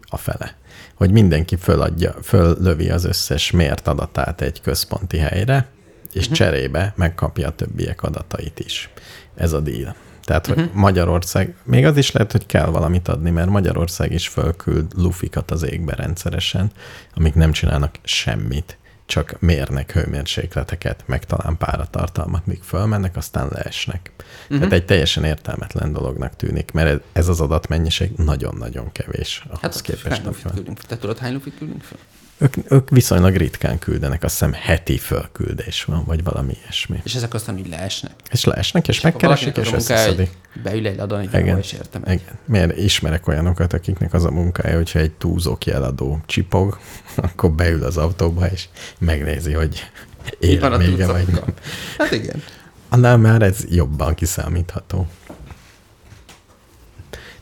a fele, hogy mindenki föladja, föllövi az összes mért adatát egy központi helyre, és uh-huh. cserébe megkapja a többiek adatait is. Ez a deal. Tehát, hogy uh-huh. Magyarország, még az is lehet, hogy kell valamit adni, mert Magyarország is fölküld lufikat az égbe rendszeresen, amik nem csinálnak semmit, csak mérnek hőmérsékleteket, meg talán páratartalmat, míg fölmennek, aztán leesnek. Uh-huh. Tehát egy teljesen értelmetlen dolognak tűnik, mert ez- az adatmennyiség nagyon-nagyon kevés ahhoz Hát képest hány lufit van. küldünk? Te tudod, hány lufit küldünk fel? Ők, ők viszonylag ritkán küldenek, azt hiszem heti fölküldés van, vagy valami ilyesmi. És ezek aztán úgy leesnek. És leesnek, és, és megkeresik, és összeszedik. Beül egy ladon, egy Igen. És értem. egy. Igen. Miért ismerek olyanokat, akiknek az a munkája, hogyha egy túlzók jeladó csipog, akkor beül az autóba, és megnézi, hogy él még vagy nem. Hát igen. Annál már ez jobban kiszámítható.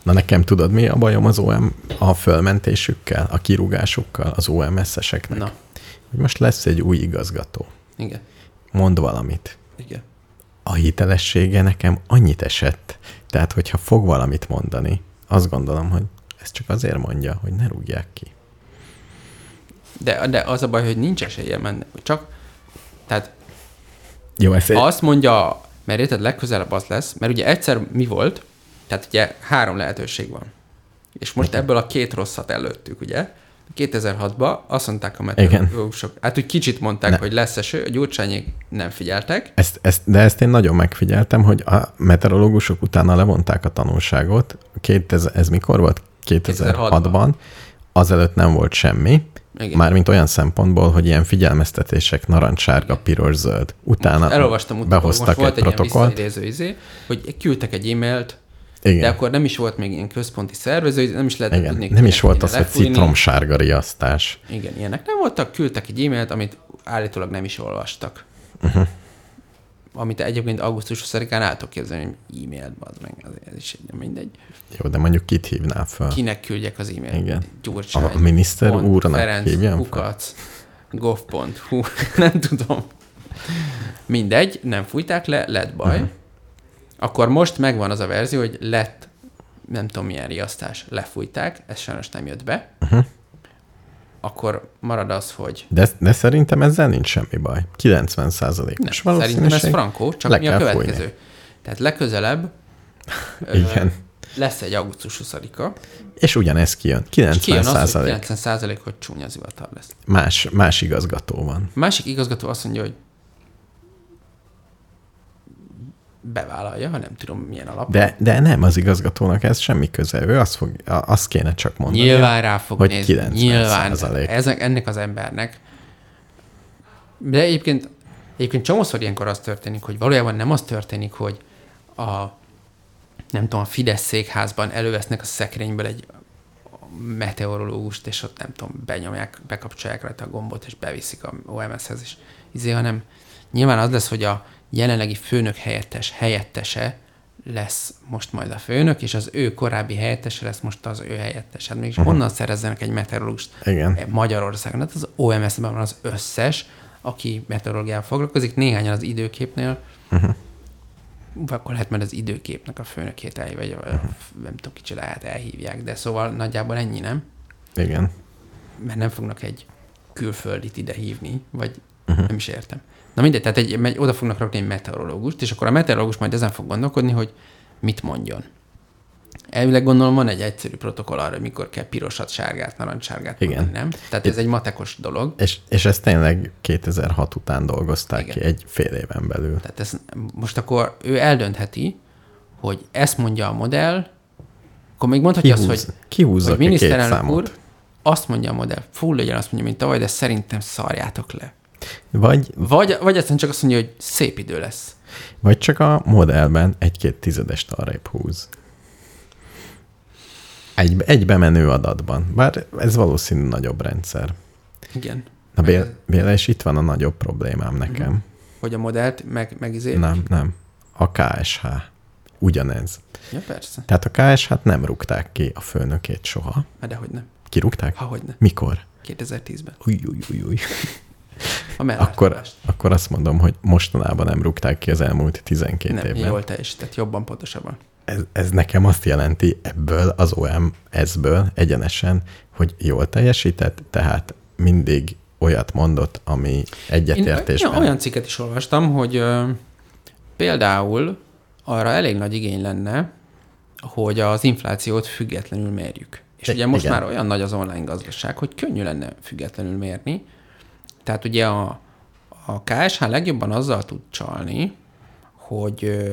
Na nekem tudod, mi a bajom az OM a fölmentésükkel, a kirúgásukkal, az OMS-eseknek? Na, Hogy most lesz egy új igazgató. igen. Mond valamit. Igen. A hitelessége nekem annyit esett. Tehát, hogyha fog valamit mondani, azt gondolom, hogy ez csak azért mondja, hogy ne rúgják ki. De, de az a baj, hogy nincs esélye menni. Csak, tehát Jó, ez ha azt mondja, mert érted, legközelebb az lesz, mert ugye egyszer mi volt, tehát ugye három lehetőség van. És most ebből a két rosszat előttük, ugye? 2006-ban azt mondták a meteorológusok, hát úgy kicsit mondták, Ne. hogy lesz eső, a gyurcsányék nem figyeltek, Ezt, ezt, de ezt én nagyon megfigyeltem, hogy a meteorológusok utána levonták a tanulságot. 2000, ez mikor volt? 2006-ban. Azelőtt nem volt semmi. Igen. Mármint olyan szempontból, hogy ilyen figyelmeztetések narancsárga, piros, zöld. Utána elolvastam utána, behoztak most volt egy egy protokollt. izé, hogy küldtek egy e-mailt, Igen. de akkor nem is volt még ilyen központi szervező, nem is lehetett tudni, Nem is volt az, hogy citromsárga riasztás. Igen, ilyenek nem voltak, küldtek egy e-mailt, amit állítólag nem is olvastak. Uh-huh. Amit egyébként augusztus 20-án el tudok képzelni, hogy e-mailt, az meg, ez is egy, mindegy. Jó, de mondjuk kit hívnál fel? Kinek küldjek az e-mailt? Igen. Gyurcsány. A miniszter pont, úrnak Ferenc, hívjam? Kukac, gov.hu, nem tudom. Mindegy, nem fújták le, lett baj. Uh-huh. Akkor most megvan az a verzió, hogy lett nem tudom milyen riasztás, lefújták, ez sajnos nem jött be. Uh-huh. Akkor marad az, hogy De, de szerintem ezzel nincs semmi baj. 90 százalék. szerintem ez frankó, csak mi a következő. fújni. Tehát legközelebb ö, Igen. lesz egy augusztus 20-a, És ugyanez kijön. és 90 kijön az, hogy százalék. 90 százalék, hogy csúnya zivatar lesz. Más, más igazgató van. Másik igazgató azt mondja, hogy bevállalja, ha nem tudom milyen alapon. De, de nem, az igazgatónak ez semmi köze. Ő azt, fog, azt kéne csak mondani. Nyilván rá fog hogy nézni. 90 Nyilván. Ezek, ennek az embernek. De egyébként, egyébként csomószor ilyenkor az történik, hogy valójában nem az történik, hogy a nem tudom, a Fidesz székházban elővesznek a szekrényből egy meteorológust, és ott nem tudom, benyomják, bekapcsolják rajta a gombot, és beviszik a OMS-hez is. Izé, hanem nyilván az lesz, hogy a jelenlegi főnök helyettes helyettese lesz most majd a főnök, és az ő korábbi helyettese lesz most az ő helyettes. Hát mégis honnan szerezzenek egy meteorológust Igen. Magyarországon? Hát az OMS-ben van az összes, aki meteorológiával foglalkozik, néhányan az időképnél, uh-huh. akkor lehet majd az időképnek a főnökét el, vagy uh-huh. nem tudom, kicsit lehet elhívják, de szóval nagyjából ennyi, nem? Igen. Mert nem fognak egy külföldit ide hívni, vagy uh-huh. nem is értem. Na mindegy, tehát egy, egy, oda fognak rakni egy meteorológust, és akkor a meteorológus majd ezen fog gondolkodni, hogy mit mondjon. Elvileg gondolom van egy egyszerű protokoll arra, mikor kell pirosat, sárgát, narancssárgát Igen. mondani, nem? Tehát ez egy matekos dolog. És, és ezt tényleg 2006 után dolgozták Igen. ki, egy fél éven belül. Tehát ez, most akkor ő eldöntheti, hogy ezt mondja a modell, akkor még mondhatja azt, hogy, kihúzza hogy miniszterelnök úr, azt mondja a modell, full legyen azt mondja, mint tavaly, de szerintem szarjátok le. Vagy, Vagy, vagy egyszerűen csak azt mondja, hogy szép idő lesz. vagy csak a modellben egy-két tizedest arrébb húz. Egy, egy bemenő adatban. Bár ez valószínű nagyobb rendszer. Igen. Na, Bél, Béla, és itt van a nagyobb problémám nekem. Hogy a modellt meg, megizélik. Nem, nem. A KSH. Ugyanez. Ja, persze. Tehát a KSH-t nem rúgták ki a főnökét soha. Hát dehogy nem. Kirúgták? Ha, hogy nem. Mikor? 2010-ben. Uj, uj, uj, uj. A Akkor, akkor azt mondom, hogy mostanában nem rúgták ki az elmúlt 12 Nem, évben. jól teljesített, jobban, pontosabban. Ez, ez nekem azt jelenti ebből az OMS-ből egyenesen, hogy jól teljesített, tehát mindig olyat mondott, ami egyetértésben. Én olyan cikket is olvastam, hogy ö, például arra elég nagy igény lenne, hogy az inflációt függetlenül mérjük. És I- ugye most igen. már olyan nagy az online gazdaság, hogy könnyű lenne függetlenül mérni. Tehát ugye a, a KSH legjobban azzal tud csalni, hogy,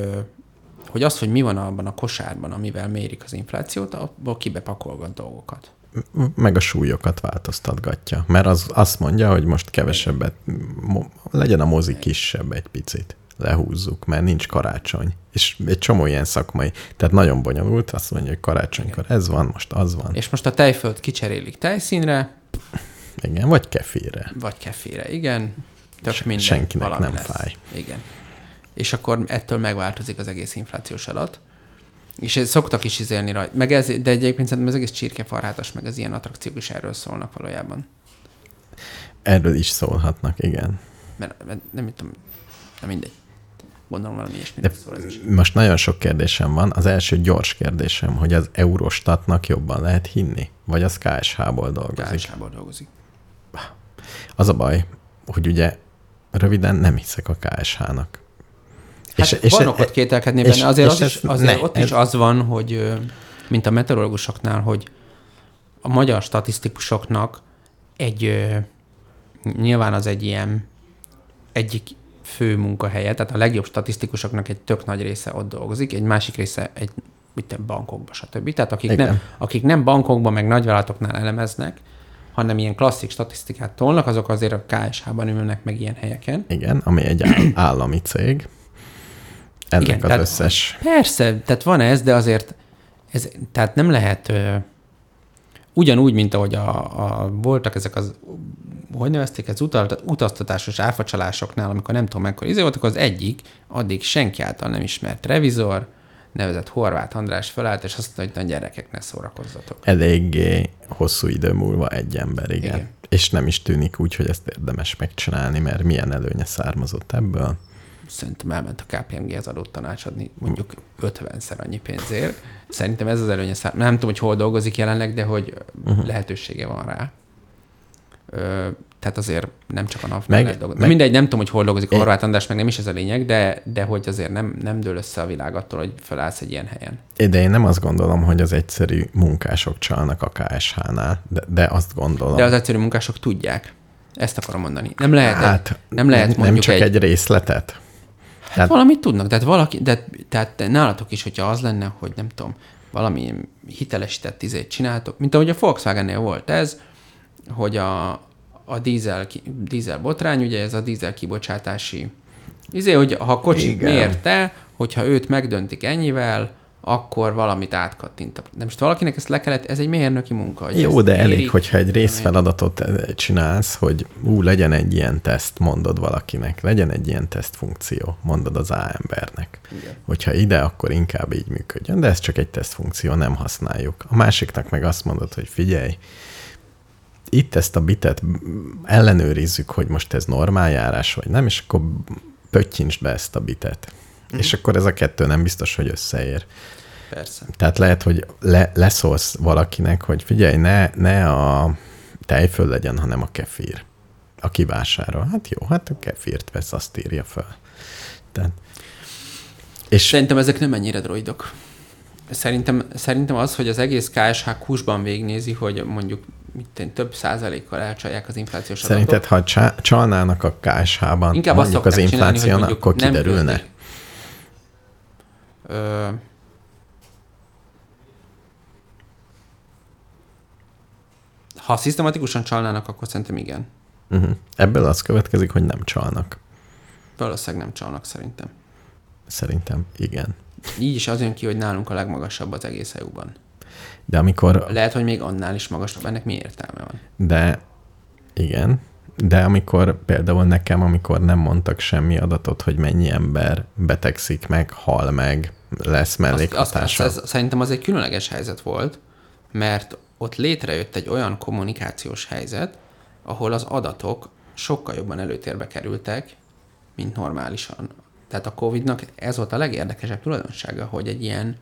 hogy az, hogy mi van abban a kosárban, amivel mérik az inflációt, abból kibepakolgat dolgokat. meg a súlyokat változtatgatja. Mert az azt mondja, hogy most kevesebbet, legyen a mozi kisebb egy picit. Lehúzzuk, mert nincs karácsony. És egy csomó ilyen szakmai, tehát nagyon bonyolult, azt mondja, hogy karácsonykor ez van, most az van. És most a tejföld kicserélik tejszínre, Igen, vagy kefirre. Vagy kefére, igen. Tök Se- minden, senkinek nem lesz. fáj. Igen. És akkor ettől megváltozik az egész inflációs adat. És szoktak is izélni rajta. Meg ez, de egyébként szerintem az egész csirkefarhátas, meg az ilyen attrakciók is erről szólnak valójában. Erről is szólhatnak, igen. Mert, mert nem tudom, nem mindegy. Gondolom valami De ilyesmiről szól ez is. most nagyon sok kérdésem van. Az első gyors kérdésem, hogy az Eurostatnak jobban lehet hinni? Vagy az KSH-ból dolgozik? KSH-ból dolgozik. Az a baj, hogy ugye röviden nem hiszek a KSH-nak. Hát és, és van okot kételkedni és- benne. Azért, és az is, ez- azért ne, ott ez- is az van, hogy mint a meteorológusoknál, hogy a magyar statisztikusoknak egy nyilván az egy ilyen egyik fő munkahelye, tehát a legjobb statisztikusoknak egy tök nagy része ott dolgozik, egy másik része egy mit bankokba, stb. Tehát akik Igen. nem, akik nem bankokban, meg nagyvállalatoknál elemeznek, hanem ilyen klasszik statisztikát tolnak, azok azért a KSH-ban ülnek meg ilyen helyeken. Igen, ami egy áll- állami cég. Ennek Igen, az tehát- összes... Persze, tehát van ez, de azért ez, tehát nem lehet ö, ugyanúgy, mint ahogy a, a, voltak ezek az, hogy nevezték, ez utal, utaztatásos áfacsalásoknál, amikor nem tudom mekkora izé volt, akkor az egyik addig senki által nem ismert revizor, nevezett Horváth András felállt, és azt mondta, hogy a gyerekek ne szórakozzatok. Eléggé hosszú idő múlva egy ember, igen. Igen. És nem is tűnik úgy, hogy ezt érdemes megcsinálni, mert milyen előnye származott ebből. Szerintem elment a KPMG-hez adott tanácsadni mondjuk 50-szer annyi pénzért. Szerintem ez az előnye szám. Nem tudom, hogy hol dolgozik jelenleg, de hogy uh-huh. lehetősége van rá. Tehát azért nem csak a NAV Meg- dolgozik. meg- Mindegy, nem tudom, hogy hol dolgozik a Horváth András, meg nem is ez a lényeg, de, de hogy azért nem, nem dől össze a világ attól, hogy felállsz egy ilyen helyen. De én nem azt gondolom, hogy az egyszerű munkások csalnak a KSH-nál, de, de azt gondolom. De az egyszerű munkások tudják. Ezt akarom mondani. Nem lehet, hát, nem lehet nem mondjuk csak egy, egy... egy részletet. Hát Tehát- valamit tudnak, tehát valaki, de, tehát nálatok is, hogyha az lenne, hogy nem tudom, valami hitelesített izét csináltok, mint ahogy a Volkswagennél volt ez, hogy a, a dízel, dízel botrány, ugye ez a dízel kibocsátási izé, hogy ha a kocsi Igen. mérte, hogyha őt megdöntik ennyivel, akkor valamit átkattint. De most valakinek ezt le kellett, ez egy mérnöki munka. Hogy Jó, de elég, mérik. hogyha egy részfeladatot eh, csinálsz, hogy ú, legyen egy ilyen teszt, mondod valakinek, legyen egy ilyen teszt funkció, mondod az A embernek. Igen. Hogyha ide, akkor inkább így működjön, de ez csak egy teszt funkció, nem használjuk. A másiknak meg azt mondod, hogy figyelj, itt ezt a bitet ellenőrizzük, hogy most ez normáljárás vagy nem, és akkor pöttyintsd be ezt a bitet. Mhm. És akkor ez a kettő nem biztos, hogy összeér. Persze. Tehát lehet, hogy le, leszólsz valakinek, hogy figyelj, ne, ne a tejföl legyen, hanem a kefír. A kivásárol. Hát jó, hát a kefírt vesz, azt írja fel. Tehát, és Szerintem ezek nem ennyire droidok. Szerintem, szerintem az, hogy az egész KSH kúsban végnézi, hogy mondjuk mit én, több százalékkal elcsalják az inflációs szerinted, adatot. ha csá- csalnának a KSH-ban Inkább mondjuk az szokták csinálni, hogy infláción, mondjuk akkor kiderülne? Ö, ha szisztematikusan csalnának, akkor szerintem igen. Uh-huh. Ebből az következik, hogy nem csalnak. Valószínűleg nem csalnak szerintem. Szerintem igen. Így is az jön ki, hogy nálunk a legmagasabb az egész EU-ban. De amikor Lehet, hogy még annál is magasabb. Ennek mi értelme van? De igen, de amikor például nekem, amikor nem mondtak semmi adatot, hogy mennyi ember betegszik meg, hal meg, lesz Azt, mellékhatása. azt, ez, szerintem az egy különleges helyzet volt, mert ott létrejött egy olyan kommunikációs helyzet, ahol az adatok sokkal jobban előtérbe kerültek, mint normálisan. Tehát a Covid-nak ez volt a legérdekesebb tulajdonsága, hogy egy ilyen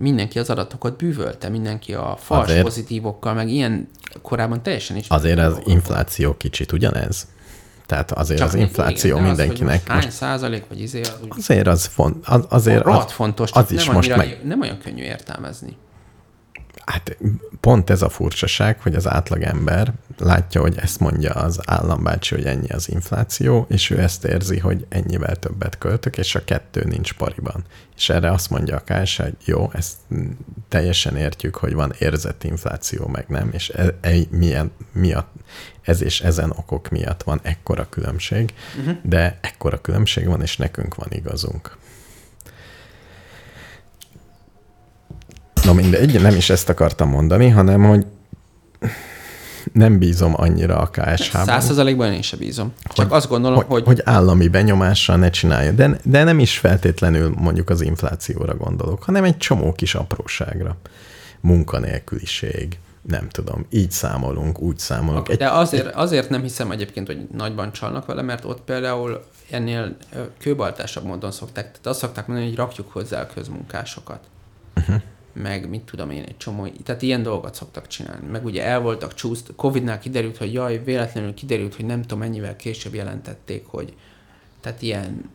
mindenki az adatokat bűvölte, mindenki a fals Azért- pozitívokkal, meg ilyen korábban teljesen is. Azért az infláció kicsit ugyanez. Tehát azért az még- infláció igen, de mindenkinek. Az, most hány százalék, vagy izé, az úgy azért az font, az, azért az, fontos, az csak is nem, most annyira, meg, nem olyan könnyű értelmezni. Hát pont ez a furcsaság, hogy az átlagember látja, hogy ezt mondja az állambácsi, hogy ennyi az infláció, és ő ezt érzi, hogy ennyivel többet költök, és a kettő nincs pariban. És erre azt mondja a KS, hogy jó, ezt teljesen értjük, hogy van érzett infláció, meg nem, és e, e, milyen, miatt, ez és ezen okok miatt van ekkora különbség, uh-huh. de ekkora különbség van, és nekünk van igazunk. No mindegy, nem is ezt akartam mondani, hanem, hogy nem bízom annyira a KSH-ban. Százszerzalékban én sem bízom. Csak azt gondolom, hogy, hogy, hogy állami benyomással ne csinálja. De, de nem is feltétlenül mondjuk az inflációra gondolok, hanem egy csomó kis apróságra. Munkanélküliség, nem tudom, így számolunk, úgy számolunk. Egy, De azért, azért nem hiszem egyébként, hogy nagyban csalnak vele, mert ott például ennél kőbaltásabb módon szokták, tehát azt szokták mondani, hogy rakjuk hozzá a közmunkásokat. Uh-huh. Meg mit tudom én, egy csomó, tehát ilyen dolgot szoktak csinálni. Meg ugye el voltak csúszt, Covid-nál kiderült, hogy jaj, véletlenül kiderült, hogy nem tudom mennyivel később jelentették, hogy tehát ilyen,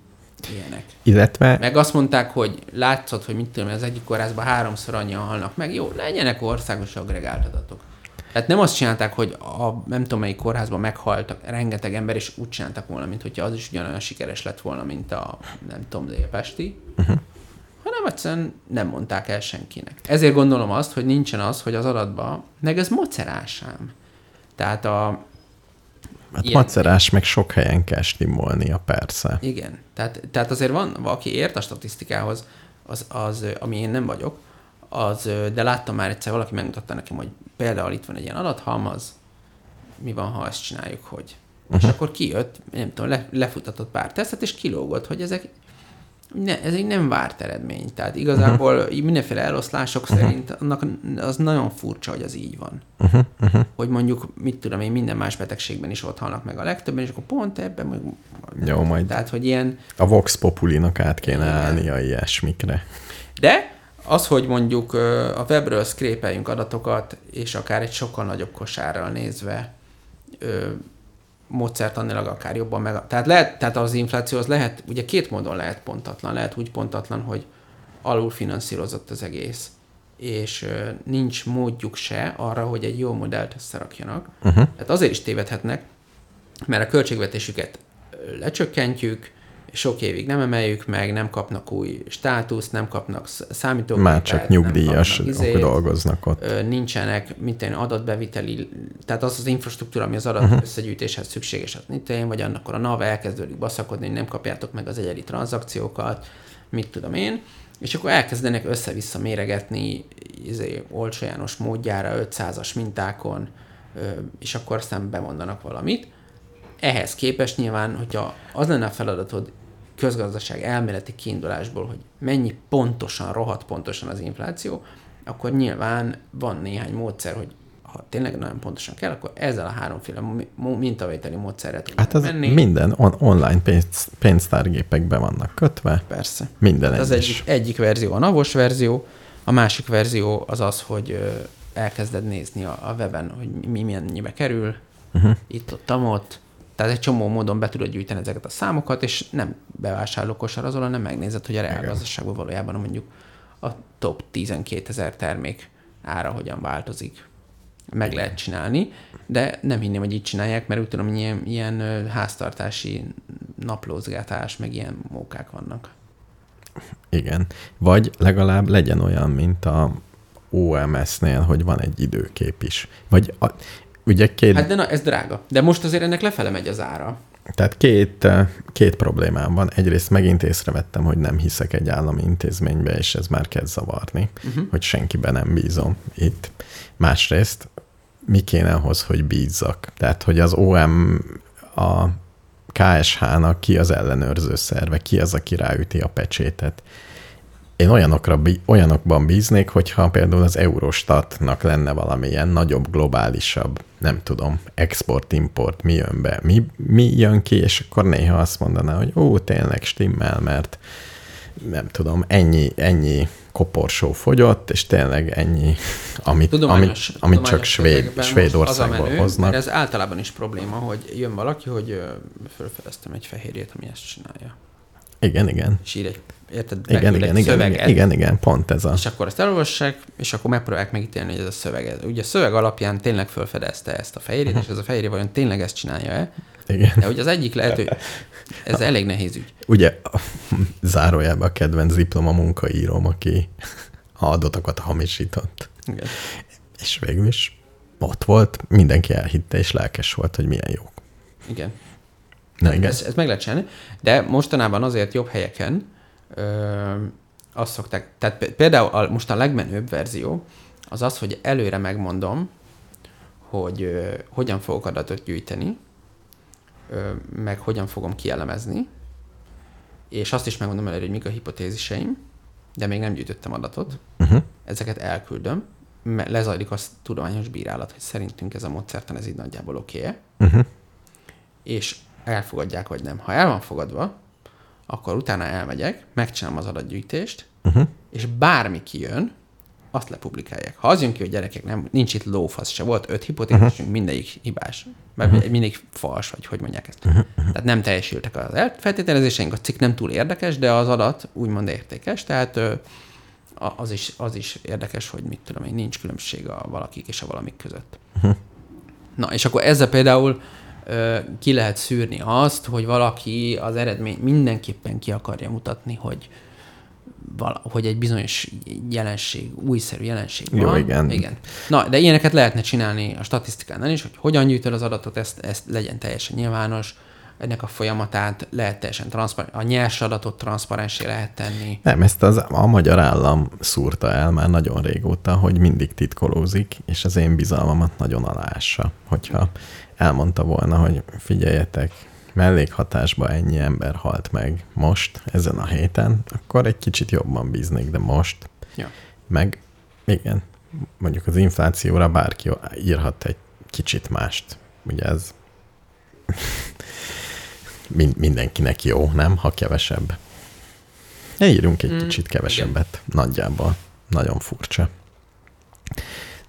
ilyenek. illetve Meg azt mondták, hogy látszott, hogy mit tudom, az egyik kórházban háromszor annyian halnak meg. Jó, legyenek országos agregált adatok. Tehát nem azt csinálták, hogy a nem tudom melyik kórházban meghaltak rengeteg ember, és úgy csináltak volna, mint hogyha az is ugyanolyan sikeres lett volna, mint a nem tudom, Délpesti. Uh-huh. Hanem egyszerűen nem mondták el senkinek. Ezért gondolom azt, hogy nincsen az, hogy az adatban, meg ez mocerásám. Tehát a, hát ilyen- macerás, meg sok helyen kell stimolnia, persze. Igen. Tehát, tehát azért van, aki ért a statisztikához, az, az, ami én nem vagyok, az, de láttam már egyszer, valaki megmutatta nekem, hogy például itt van egy ilyen adathalmaz, mi van, ha ezt csináljuk, hogy. Uh-huh. És akkor kijött, nem tudom, le, lefutatott pár tesztet, és kilógott, hogy ezek ne, ez egy nem várt eredmény. Tehát igazából uh-huh. mindenféle eloszlások uh-huh. szerint annak az nagyon furcsa, hogy az így van. Uh-huh, uh-huh. Hogy mondjuk, mit tudom én, minden más betegségben is ott halnak meg a legtöbben, és akkor pont ebben meg... Jó, majd Tehát, hogy ilyen... a Vox Populinak át kéne állnia ilyesmikre. De az, hogy mondjuk a webről szkrépeljünk adatokat, és akár egy sokkal nagyobb kosárral nézve módszertanilag akár jobban meg... Tehát, lehet, tehát az infláció az lehet, ugye két módon lehet pontatlan. Lehet úgy pontatlan, hogy alul finanszírozott az egész, és nincs módjuk se arra, hogy egy jó modellt összerakjanak. Uh-huh. Tehát azért is tévedhetnek, mert a költségvetésüket lecsökkentjük, sok évig nem emeljük meg, nem kapnak új státuszt, nem kapnak sz- számítógépet. Már csak nyugdíjas izét, dolgoznak ott. nincsenek, mint én adatbeviteli, tehát az az infrastruktúra, ami az adat uh-huh. összegyűjtéshez szükséges, az mint én, vagy annak a NAV elkezdődik baszakodni, hogy nem kapjátok meg az egyedi tranzakciókat, mit tudom én, és akkor elkezdenek össze-vissza méregetni izé, olcsó János módjára, 500-as mintákon, és akkor aztán bemondanak valamit. Ehhez képest nyilván, hogyha az lenne a feladatod közgazdaság elméleti kiindulásból, hogy mennyi pontosan, rohadt pontosan az infláció, akkor nyilván van néhány módszer, hogy ha tényleg nagyon pontosan kell, akkor ezzel a háromféle mintavételi módszerrel tudunk Hát az menni. minden on- online pénz, pénztárgépekbe vannak kötve, Persze. minden Az egyes. egyik, egyik verzió a navos verzió, a másik verzió az az, hogy elkezded nézni a, a weben, hogy mi mennyibe kerül, uh-huh. itt, ott, ott. Tehát egy csomó módon be tudod gyűjteni ezeket a számokat, és nem bevásárlókosar hanem megnézed, hogy a reálgazdaságban valójában mondjuk a top 12 ezer termék ára hogyan változik. Meg lehet csinálni, de nem hinném, hogy így csinálják, mert úgy tudom, ilyen, ilyen háztartási naplózgatás, meg ilyen mókák vannak. Igen. Vagy legalább legyen olyan, mint a OMS-nél, hogy van egy időkép is. Vagy a, ugye két, Hát de na, ez drága. De most azért ennek lefele megy az ára. Tehát két, eh, két problémám van. Egyrészt megint észrevettem, hogy nem hiszek egy állami intézménybe, és ez már kezd zavarni, uh-huh. hogy senkiben nem bízom itt. Másrészt mi kéne ahhoz, hogy bízzak? Tehát, hogy az OM, a KSH-nak ki az ellenőrző szerve, ki az, aki ráüti a pecsétet. Én olyanokra, olyanokban bíznék, hogyha például az Eurostatnak lenne valamilyen nagyobb, globálisabb, nem tudom, export-import, mi jön be, mi, mi jön ki, és akkor néha azt mondaná, hogy ó, tényleg stimmel, mert nem tudom, ennyi, ennyi koporsó fogyott, és tényleg ennyi, amit, Tudományos, amit, amit csak svéd, Svédországból menő, hoznak. Ez általában is probléma, hogy jön valaki, hogy ö, felfedeztem egy fehérjét, ami ezt csinálja. Igen, igen. És ír egy, érted, Igen, igen, igen, szöveget, igen, igen, pont ez a... és akkor ezt elolvassák, és akkor megpróbálják megítélni, hogy ez a szöveg. ez- Ugye a szöveg alapján tényleg felfedezte ezt a fehérjét, és ez a fehérje vajon tényleg ezt csinálja-e? Igen. De hogy az egyik lehet, hogy ez elég nehéz ügy. Ugye zárójában a kedvenc diploma munkaíróm, aki a adatokat hamisított. Igen. És végül is ott volt, mindenki elhitte, és lelkes volt, hogy milyen jó. Igen. Na igen. Ez, ez meg lehet csinálni, de mostanában azért jobb helyeken ö, azt szokták, tehát például a, most a legmenőbb verzió az az, hogy előre megmondom, hogy ö, hogyan fogok adatot gyűjteni, ö, meg hogyan fogom kielemezni, és azt is megmondom előre, hogy mik a hipotéziseim, de még nem gyűjtöttem adatot. Uh-huh. Ezeket elküldöm, lezajlik a tudományos bírálat, hogy szerintünk ez a módszertan, ez így nagyjából oké Uh-huh. és elfogadják, vagy nem. Ha el van fogadva, akkor utána elmegyek, megcsinálom az adatgyűjtést, Uh-huh. és bármi kijön, azt lepublikálják. Ha az jön ki, hogy gyerekek, nem, nincs itt lófasz se, volt öt hipotézisünk, uh-huh. mindegyik hibás, mert uh-huh. mindig fals, vagy hogy mondják ezt. Uh-huh. Tehát nem teljesültek az el- feltételezéseink, a cikk nem túl érdekes, de az adat úgymond értékes, tehát az is, az is érdekes, hogy mit tudom én, nincs különbség a valakik és a valamik között. Uh-huh. Na, és akkor ezzel például ki lehet szűrni azt, hogy valaki az eredmény mindenképpen ki akarja mutatni, hogy vala, hogy egy bizonyos jelenség, újszerű jelenség Jó, van. igen. igen. Na, de ilyeneket lehetne csinálni a statisztikánál is, hogy hogyan gyűjtöd az adatot, ezt, ezt legyen teljesen nyilvános, ennek a folyamatát lehet teljesen transzparens, a nyers adatot transzparensé lehet tenni. Nem, ezt az, a magyar állam szúrta el már nagyon régóta, hogy mindig titkolózik, és az én bizalmamat nagyon aláássa. Hogyha elmondta volna, hogy figyeljetek, mellékhatásba ennyi ember halt meg most, ezen a héten, akkor egy kicsit jobban bíznék, de most Ja. meg igen, mondjuk az inflációra bárki írhat egy kicsit mást. Ugye ez Mind, mindenkinek jó, nem? Ha kevesebb. Írjunk egy Mm, kicsit kevesebbet, nagyjából. Nagyon furcsa.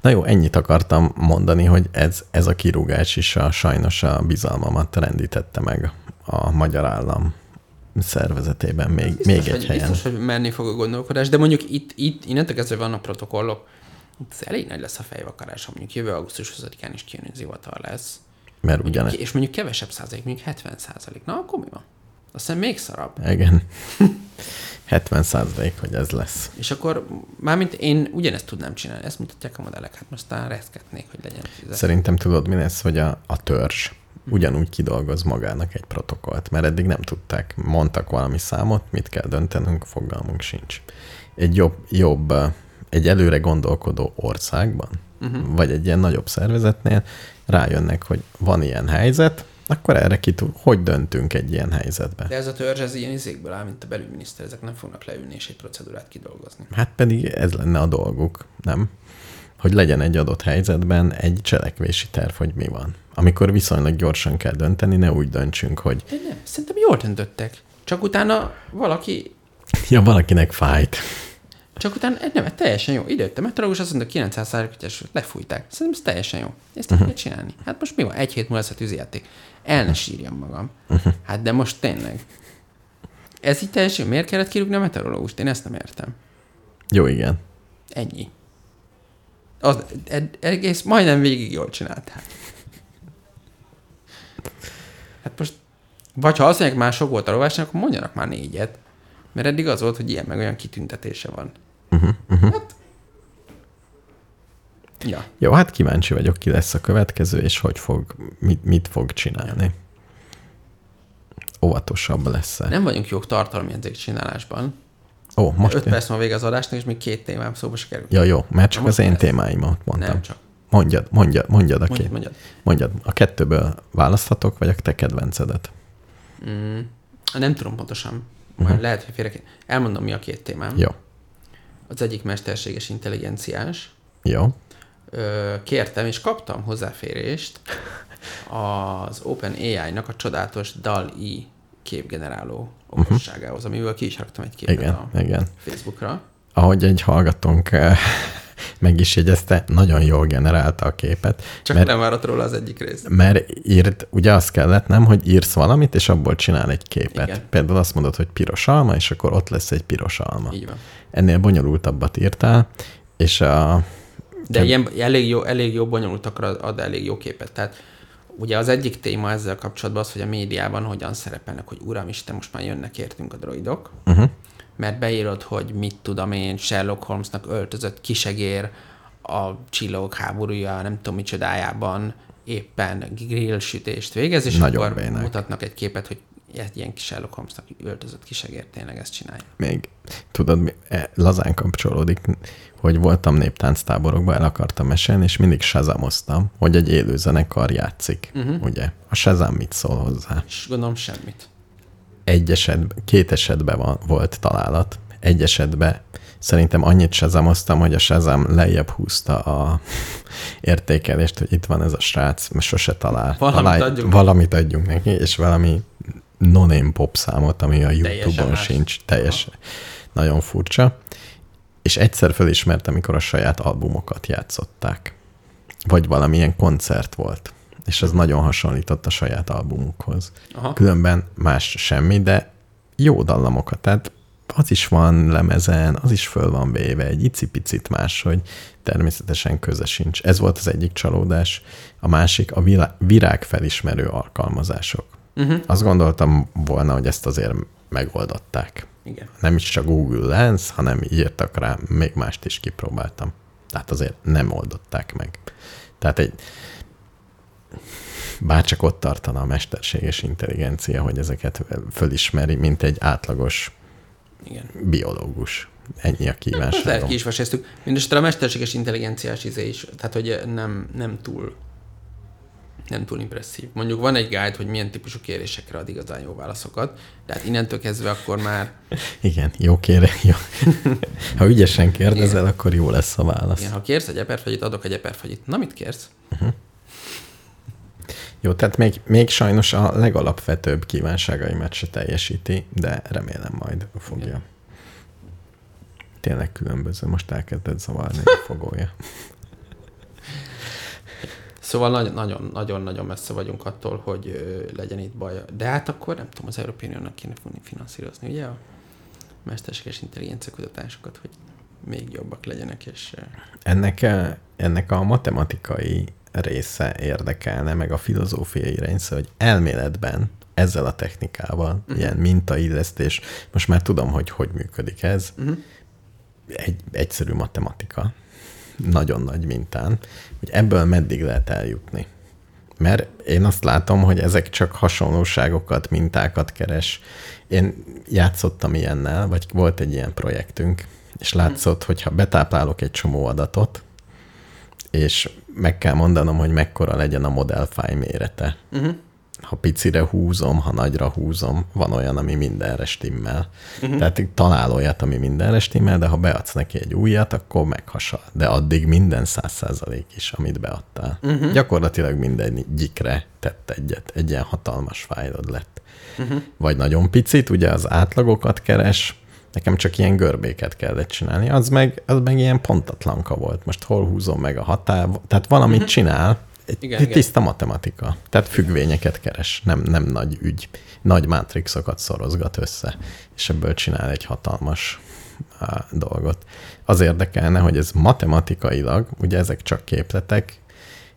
Na jó, ennyit akartam mondani, hogy ez, ez a kirúgás is a, sajnos a bizalmamat rendítette meg a magyar állam szervezetében még, Biztos, még egy hogy, helyen. Biztos, hogy menni fog a gondolkodás, de mondjuk itt, itt innentől kezdve vannak protokollok, ez elég nagy lesz a fejvakarás, ha mondjuk jövő augusztus 20-án is kijön, hogy zivatar lesz. Mert Mondjuk, ugyane, ki- és mondjuk kevesebb százalék, mondjuk 70 százalék. Na, akkor mi van? Aztán még szarabb. Igen. 70 százalék, hogy ez lesz. És akkor mármint én ugyanezt tudnám csinálni. Ezt mutatják a modellek. Hát most talán reszketnék, hogy legyen. tízes. Szerintem tudod, mi lesz, hogy a, a törzs ugyanúgy kidolgoz magának egy protokollt, mert eddig nem tudták, mondtak valami számot, mit kell döntenünk, fogalmunk sincs. Egy jobb, jobb egy előre gondolkodó országban, uh-huh. vagy egy ilyen nagyobb szervezetnél rájönnek, hogy van ilyen helyzet, akkor erre ki tud, hogy döntünk egy ilyen helyzetbe. De ez a törzs, ez ilyen izékből áll, mint a belügyminiszter. Ezek nem fognak leülni és egy procedúrát kidolgozni. Hát pedig ez lenne a dolguk, nem? Hogy legyen egy adott helyzetben egy cselekvési terv, hogy mi van. Amikor viszonylag gyorsan kell dönteni, ne úgy döntsünk, hogy De nem, szerintem jól döntöttek. Csak utána valaki ja, valakinek fájt. Csak utána egy nem, teljesen jó. Jött a meteorológus, azt mondta, 900 százalékos lefújták. Szerintem ez teljesen jó. Ezt uh-huh. kell csinálni. Hát most mi van? Egy hét múlva lesz a tűzijáték. El ne sírjam magam. Hát de most tényleg. Ez így teljesen. Miért kellett kirúgni a meteorológust? Én ezt nem értem. Jó, igen. Ennyi. Az, ed- egész majdnem végig jól csinálták. Hát most, vagy ha azt mondják, már sok volt a lovásnak, akkor mondjanak már négyet. Mert eddig az volt, hogy ilyen meg olyan kitüntetése van. Uh-huh, uh-huh. Hát, ja. Jó, hát kíváncsi vagyok, ki lesz a következő, és hogy fog, mit, mit fog csinálni. Óvatosabb lesz Nem vagyunk jók tartalmi csinálásban. Ó, most... Öt perc van vége az adásnak, és még két témám szóba se kerül. Ja, jó, mert csak az én lesz. témáimat mondtam. Nem csak. Mondjad, mondjad, mondjad a két. mondjad. Mondjad, a kettőből választhatok, vagy a te kedvencedet? Mm, nem tudom pontosan. Uh-huh. lehet, hogy félre. Elmondom, mi a két témám. Jó, Az egyik mesterséges intelligenciás. jó. Kértem és kaptam hozzáférést az OpenAI-nak a csodálatos DAL-I képgeneráló okosságához, amiből ki is raktam egy képet Igen, a igen. Facebookra. Ahogy egy hallgatónk meg is jegyezte, nagyon jól generálta a képet. Csak mert, nem várat róla az egyik rész. mert írt, ugye azt kellett, nem, hogy írsz valamit, és abból csinál egy képet. Igen. Például azt mondod, hogy piros alma, és akkor ott lesz egy piros alma. Így van. Ennél bonyolultabbat írtál, és a, De ilyen elég jó, elég jó bonyolultakra ad elég jó képet. Tehát ugye az egyik téma ezzel kapcsolatban az, hogy a médiában hogyan szerepelnek, hogy uramisten, most már jönnek értünk a droidok, uh-huh, mert beírod, hogy mit tudom én, Sherlock Holmesnak öltözött kisegér a csillagok háborúja, nem tudom micsodájában éppen grill sütést végez, és Nagyon akkor bénák. mutatnak egy képet, hogy egy ilyen kis Sherlock Holmesnak öltözött kisegér tényleg ezt csinálja. még tudod, mi- e, lazán kapcsolódik, hogy voltam néptánctáborokban, el akartam mesélni, és mindig sazamoztam, hogy egy élő zenekar játszik, uh-huh. ugye? A Shazam mit szól hozzá? És gondolom semmit. Egy esetben, két esetben van, volt találat. Egy esetben szerintem annyit sazamoztam, hogy a Shazam lejjebb húzta a értékelést, hogy itt van ez a srác, mert sose talál. Valamit talál, adjunk neki. valamit adjunk neki, és valami non pop számot, ami a YouTube-on más. sincs, teljesen nagyon furcsa. És egyszer felismertem, amikor a saját albumokat játszották. Vagy valamilyen koncert volt. És ez nagyon hasonlított a saját albumukhoz. Aha. Különben más semmi, de jó dallamokat. Tehát az is van lemezen, az is föl van véve, egy icipicit más, hogy természetesen köze sincs. Ez volt az egyik csalódás. A másik a vilá- virágfelismerő alkalmazások. Uh-huh. Azt gondoltam volna, hogy ezt azért megoldották. Igen. Nem is csak Google Lens, hanem írtak rá, még mást is kipróbáltam. Tehát azért nem oldották meg. Tehát egy, bárcsak ott tartana a mesterséges intelligencia, hogy ezeket fölismeri, mint egy átlagos Igen. biológus. Ennyi a Hát lehet kívánságom. ki is. Mindenesetre a mesterséges intelligenciás izé is, tehát hogy nem, nem túl nem túl impresszív. Mondjuk van egy guide, hogy milyen típusú kérésekre ad igazán jó válaszokat, de hát innentől kezdve akkor már Igen, jó kére, jó. Ha ügyesen kérdezel, akkor jó lesz a válasz. igen, ha kérsz egy eperfagyit, adok egy eperfagyit. Na mit kérsz? Jó, tehát még, még sajnos a legalapvetőbb kívánságaimat se teljesíti, de remélem majd fogja. Igen. Tényleg különböző, most elkezdett zavarni a fogója. Szóval nagy- nagyon- nagyon-nagyon messze vagyunk attól, hogy legyen itt baj. De hát akkor nem tudom, az Európai Uniónak kéne finanszírozni, ugye a mesterséges intelligencia kutatásokat, hogy még jobbak legyenek, és Ennek, a- ennek a matematikai része érdekelne, meg a filozófiai része, hogy elméletben ezzel a technikával, uh-huh. ilyen mintaillesztés, most már tudom, hogy hogy működik ez. Uh-huh. Egy egyszerű matematika, nagyon nagy mintán, hogy ebből meddig lehet eljutni. Mert én azt látom, hogy ezek csak hasonlóságokat, mintákat keres. Én játszottam ilyennel, vagy volt egy ilyen projektünk, és látszott, hogy ha betáplálok egy csomó adatot, és meg kell mondanom, hogy mekkora legyen a modellfáj mérete. Uh-huh. Ha picire húzom, ha nagyra húzom, van olyan, ami mindenre stimmel. Uh-huh. Tehát talál olyat, ami mindenre stimmel, de ha beadsz neki egy újat, akkor meghasal. De addig minden száz százalék is, amit beadtál. Uh-huh. Gyakorlatilag mindegyikre tett egyet. Egy ilyen hatalmas fájlod lett. Uh-huh. Vagy nagyon picit, ugye az átlagokat keres, Nekem csak ilyen görbéket kellett csinálni. Az meg, az meg ilyen pontatlanka volt. Most hol húzom meg a határ, tehát valamit uh-huh. csinál, igen, tiszta igen. matematika. Tehát függvényeket keres, nem, nem nagy ügy. Nagy mátrixokat szorozgat össze, és ebből csinál egy hatalmas á, dolgot. Az érdekelne, hogy ez matematikailag, ugye ezek csak képletek,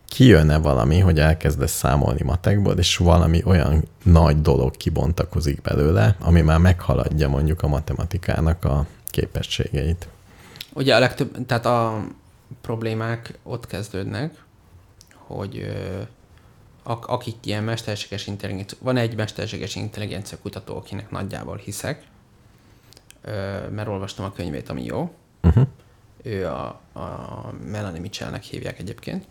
kijönne valami, hogy elkezdesz számolni matekból, és valami olyan nagy dolog kibontakozik belőle, ami már meghaladja mondjuk a matematikának a képességeit. Ugye a legtöbb, tehát a problémák ott kezdődnek, hogy akik ilyen mesterséges intelligencia, van egy mesterséges intelligencia kutató, akinek nagyjából hiszek, mert olvastam a könyvét, ami jó. Uh-huh. Ő a, a Melanie Mitchellnek hívják egyébként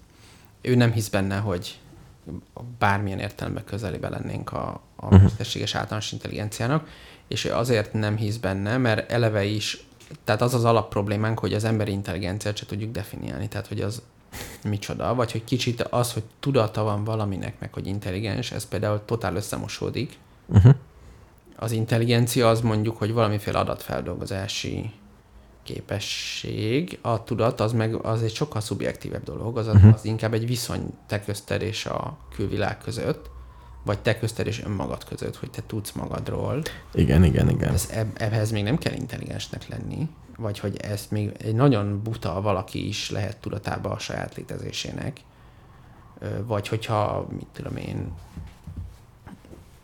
ő nem hisz benne, hogy bármilyen értelemben közelébe lennénk a, a uh-huh. mesterséges általános intelligenciának, és ő azért nem hisz benne, mert eleve is, tehát az az alapproblémánk, hogy az emberi intelligenciát se tudjuk definiálni, tehát hogy az micsoda, vagy hogy kicsit az, hogy tudata van valaminek, meg hogy intelligens, ez például totál összemosódik. Uh-huh. Az intelligencia az mondjuk, hogy valamiféle adatfeldolgozási képesség, a tudat az meg az egy sokkal szubjektívebb dolog, az, uh-huh. az inkább egy viszony te közted és a külvilág között, vagy te közted és önmagad között, hogy te tudsz magadról. Igen, igen, igen. Ez, eb, ehhez még nem kell intelligensnek lenni, vagy hogy ezt még egy nagyon buta valaki is lehet tudatában a saját létezésének, vagy hogyha, mit tudom én,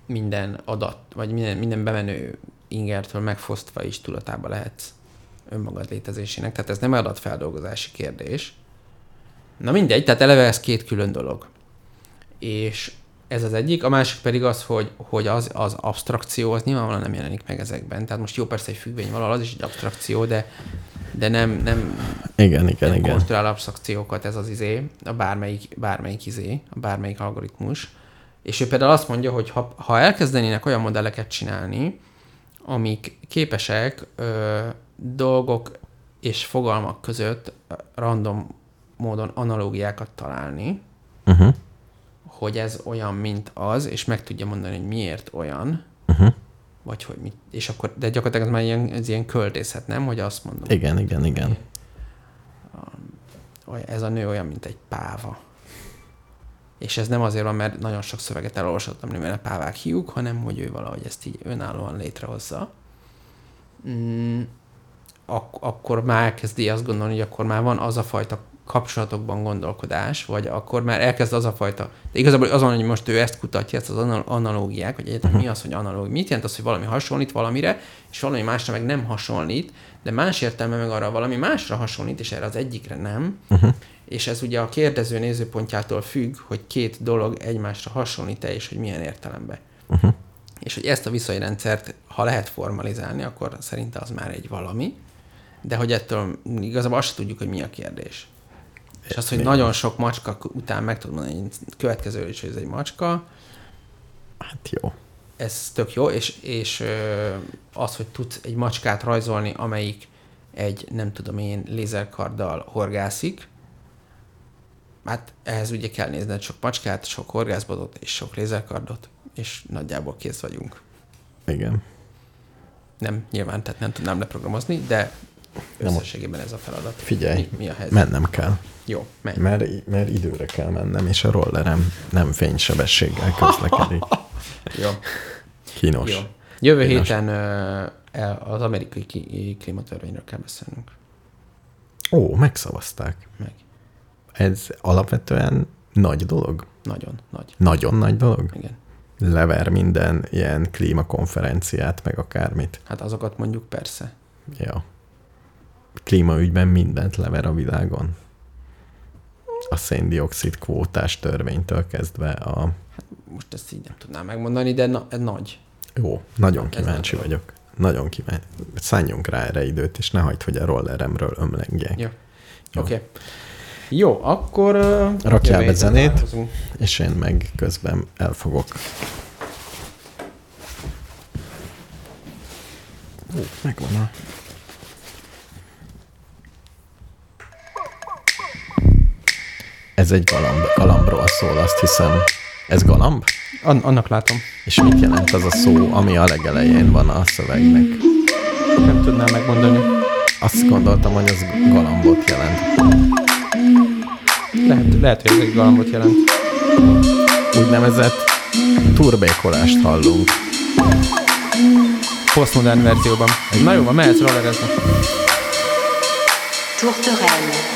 minden adat, vagy minden, minden bemenő ingertől megfosztva is tudatában lehetsz önmagad létezésének, tehát ez nem adatfeldolgozási kérdés. Na mindegy, tehát eleve ez két külön dolog. És ez az egyik, a másik pedig az, hogy, hogy az, az abstrakció, az nyilvánvalóan nem jelenik meg ezekben. Tehát most jó, persze egy függvény valahol, az is egy abstrakció, de, de nem, nem, igen, igen, nem igen. konstruál abstrakciókat ez az izé, a bármelyik, bármelyik izé, a bármelyik algoritmus. És ő például azt mondja, hogy ha, ha elkezdenének olyan modelleket csinálni, amik képesek ö, dolgok és fogalmak között random módon analógiákat találni, uh-huh. Hogy ez olyan, mint az, és meg tudja mondani, hogy miért olyan, uh-huh. vagy hogy mit, és akkor, de gyakorlatilag ez már ilyen, ez ilyen költészet, nem? Hogy azt mondom. Igen, igen, igen. Ez a nő olyan, mint egy páva. És ez nem azért van, mert nagyon sok szöveget elolvasottam, mert a pávák hiúk, hanem hogy ő valahogy ezt így önállóan létrehozza. Mm, ak- akkor már elkezdi azt gondolni, hogy akkor már van az a fajta kapcsolatokban gondolkodás, vagy akkor már elkezd az a fajta, de igazából azon, hogy most ő ezt kutatja, ezt az analógiák, hogy egyáltalán mi az, hogy analóg, mit jelent az, hogy valami hasonlít valamire, és valami másra meg nem hasonlít, de más értelme meg arra valami másra hasonlít, és erre az egyikre nem, uh-huh. és ez ugye a kérdező nézőpontjától függ, hogy két dolog egymásra hasonlít-e, és hogy milyen értelemben. Uh-huh. És hogy ezt a viszonyrendszert, ha lehet formalizálni, akkor szerinte az már egy valami, de hogy ettől igazából azt tudjuk, hogy mi a kérdés. És az, hogy nagyon sok macska után meg tudod mondani, következő is, hogy ez egy macska. Hát jó. Ez tök jó, és, és az, hogy tudsz egy macskát rajzolni, amelyik egy, nem tudom én, lézerkarddal horgászik, hát ehhez ugye kell nézned sok macskát, sok horgászbotot és sok lézerkardot, és nagyjából kész vagyunk. Igen. Nem, nyilván, tehát nem tudnám leprogramozni, de Összességében ez a feladat. Figyelj, mi, mi a helyzet? mennem kell. Jó, menj. Mert, mert időre kell mennem, és a rollerem nem fénysebességgel közlekedik. Jó. Kínos. Jó. Jövő Kínos. héten uh, az amerikai klímatörvényről kell beszélnünk. Ó, megszavazták. Meg. Ez alapvetően nagy dolog? Nagyon nagy. Nagyon nagy dolog? Igen. lever minden ilyen klímakonferenciát, meg akármit. Hát azokat mondjuk persze. Ja. Klímaügyben mindent lever a világon. A széndiokszid kvótás törvénytől kezdve a... Most ezt így nem tudnám megmondani, de na, ez nagy. Jó, nagyon Ez kíváncsi nagy. vagyok. Nagyon kíváncsi. Szálljunk rá erre időt, és ne hagyd, hogy a rolleremről ömlengjek. Jó. Jó. Oké. Okay. Jó, akkor... Rakjál be zenét. És én meg közben elfogok. Ó, megvan a... Ez egy galamb, galambról szól, azt hiszem. Ez galamb? An- annak látom. És mit jelent az a szó, ami a legelején van a szövegnek? Nem tudnám megmondani. Azt gondoltam, hogy az galambot jelent. Lehet, lehet hogy ez egy galambot jelent. Úgynevezett turbékolást hallunk. Postmodern verzióban. Na jó, van, mehetsz rollerezni. Tourterelle. Tourterelle.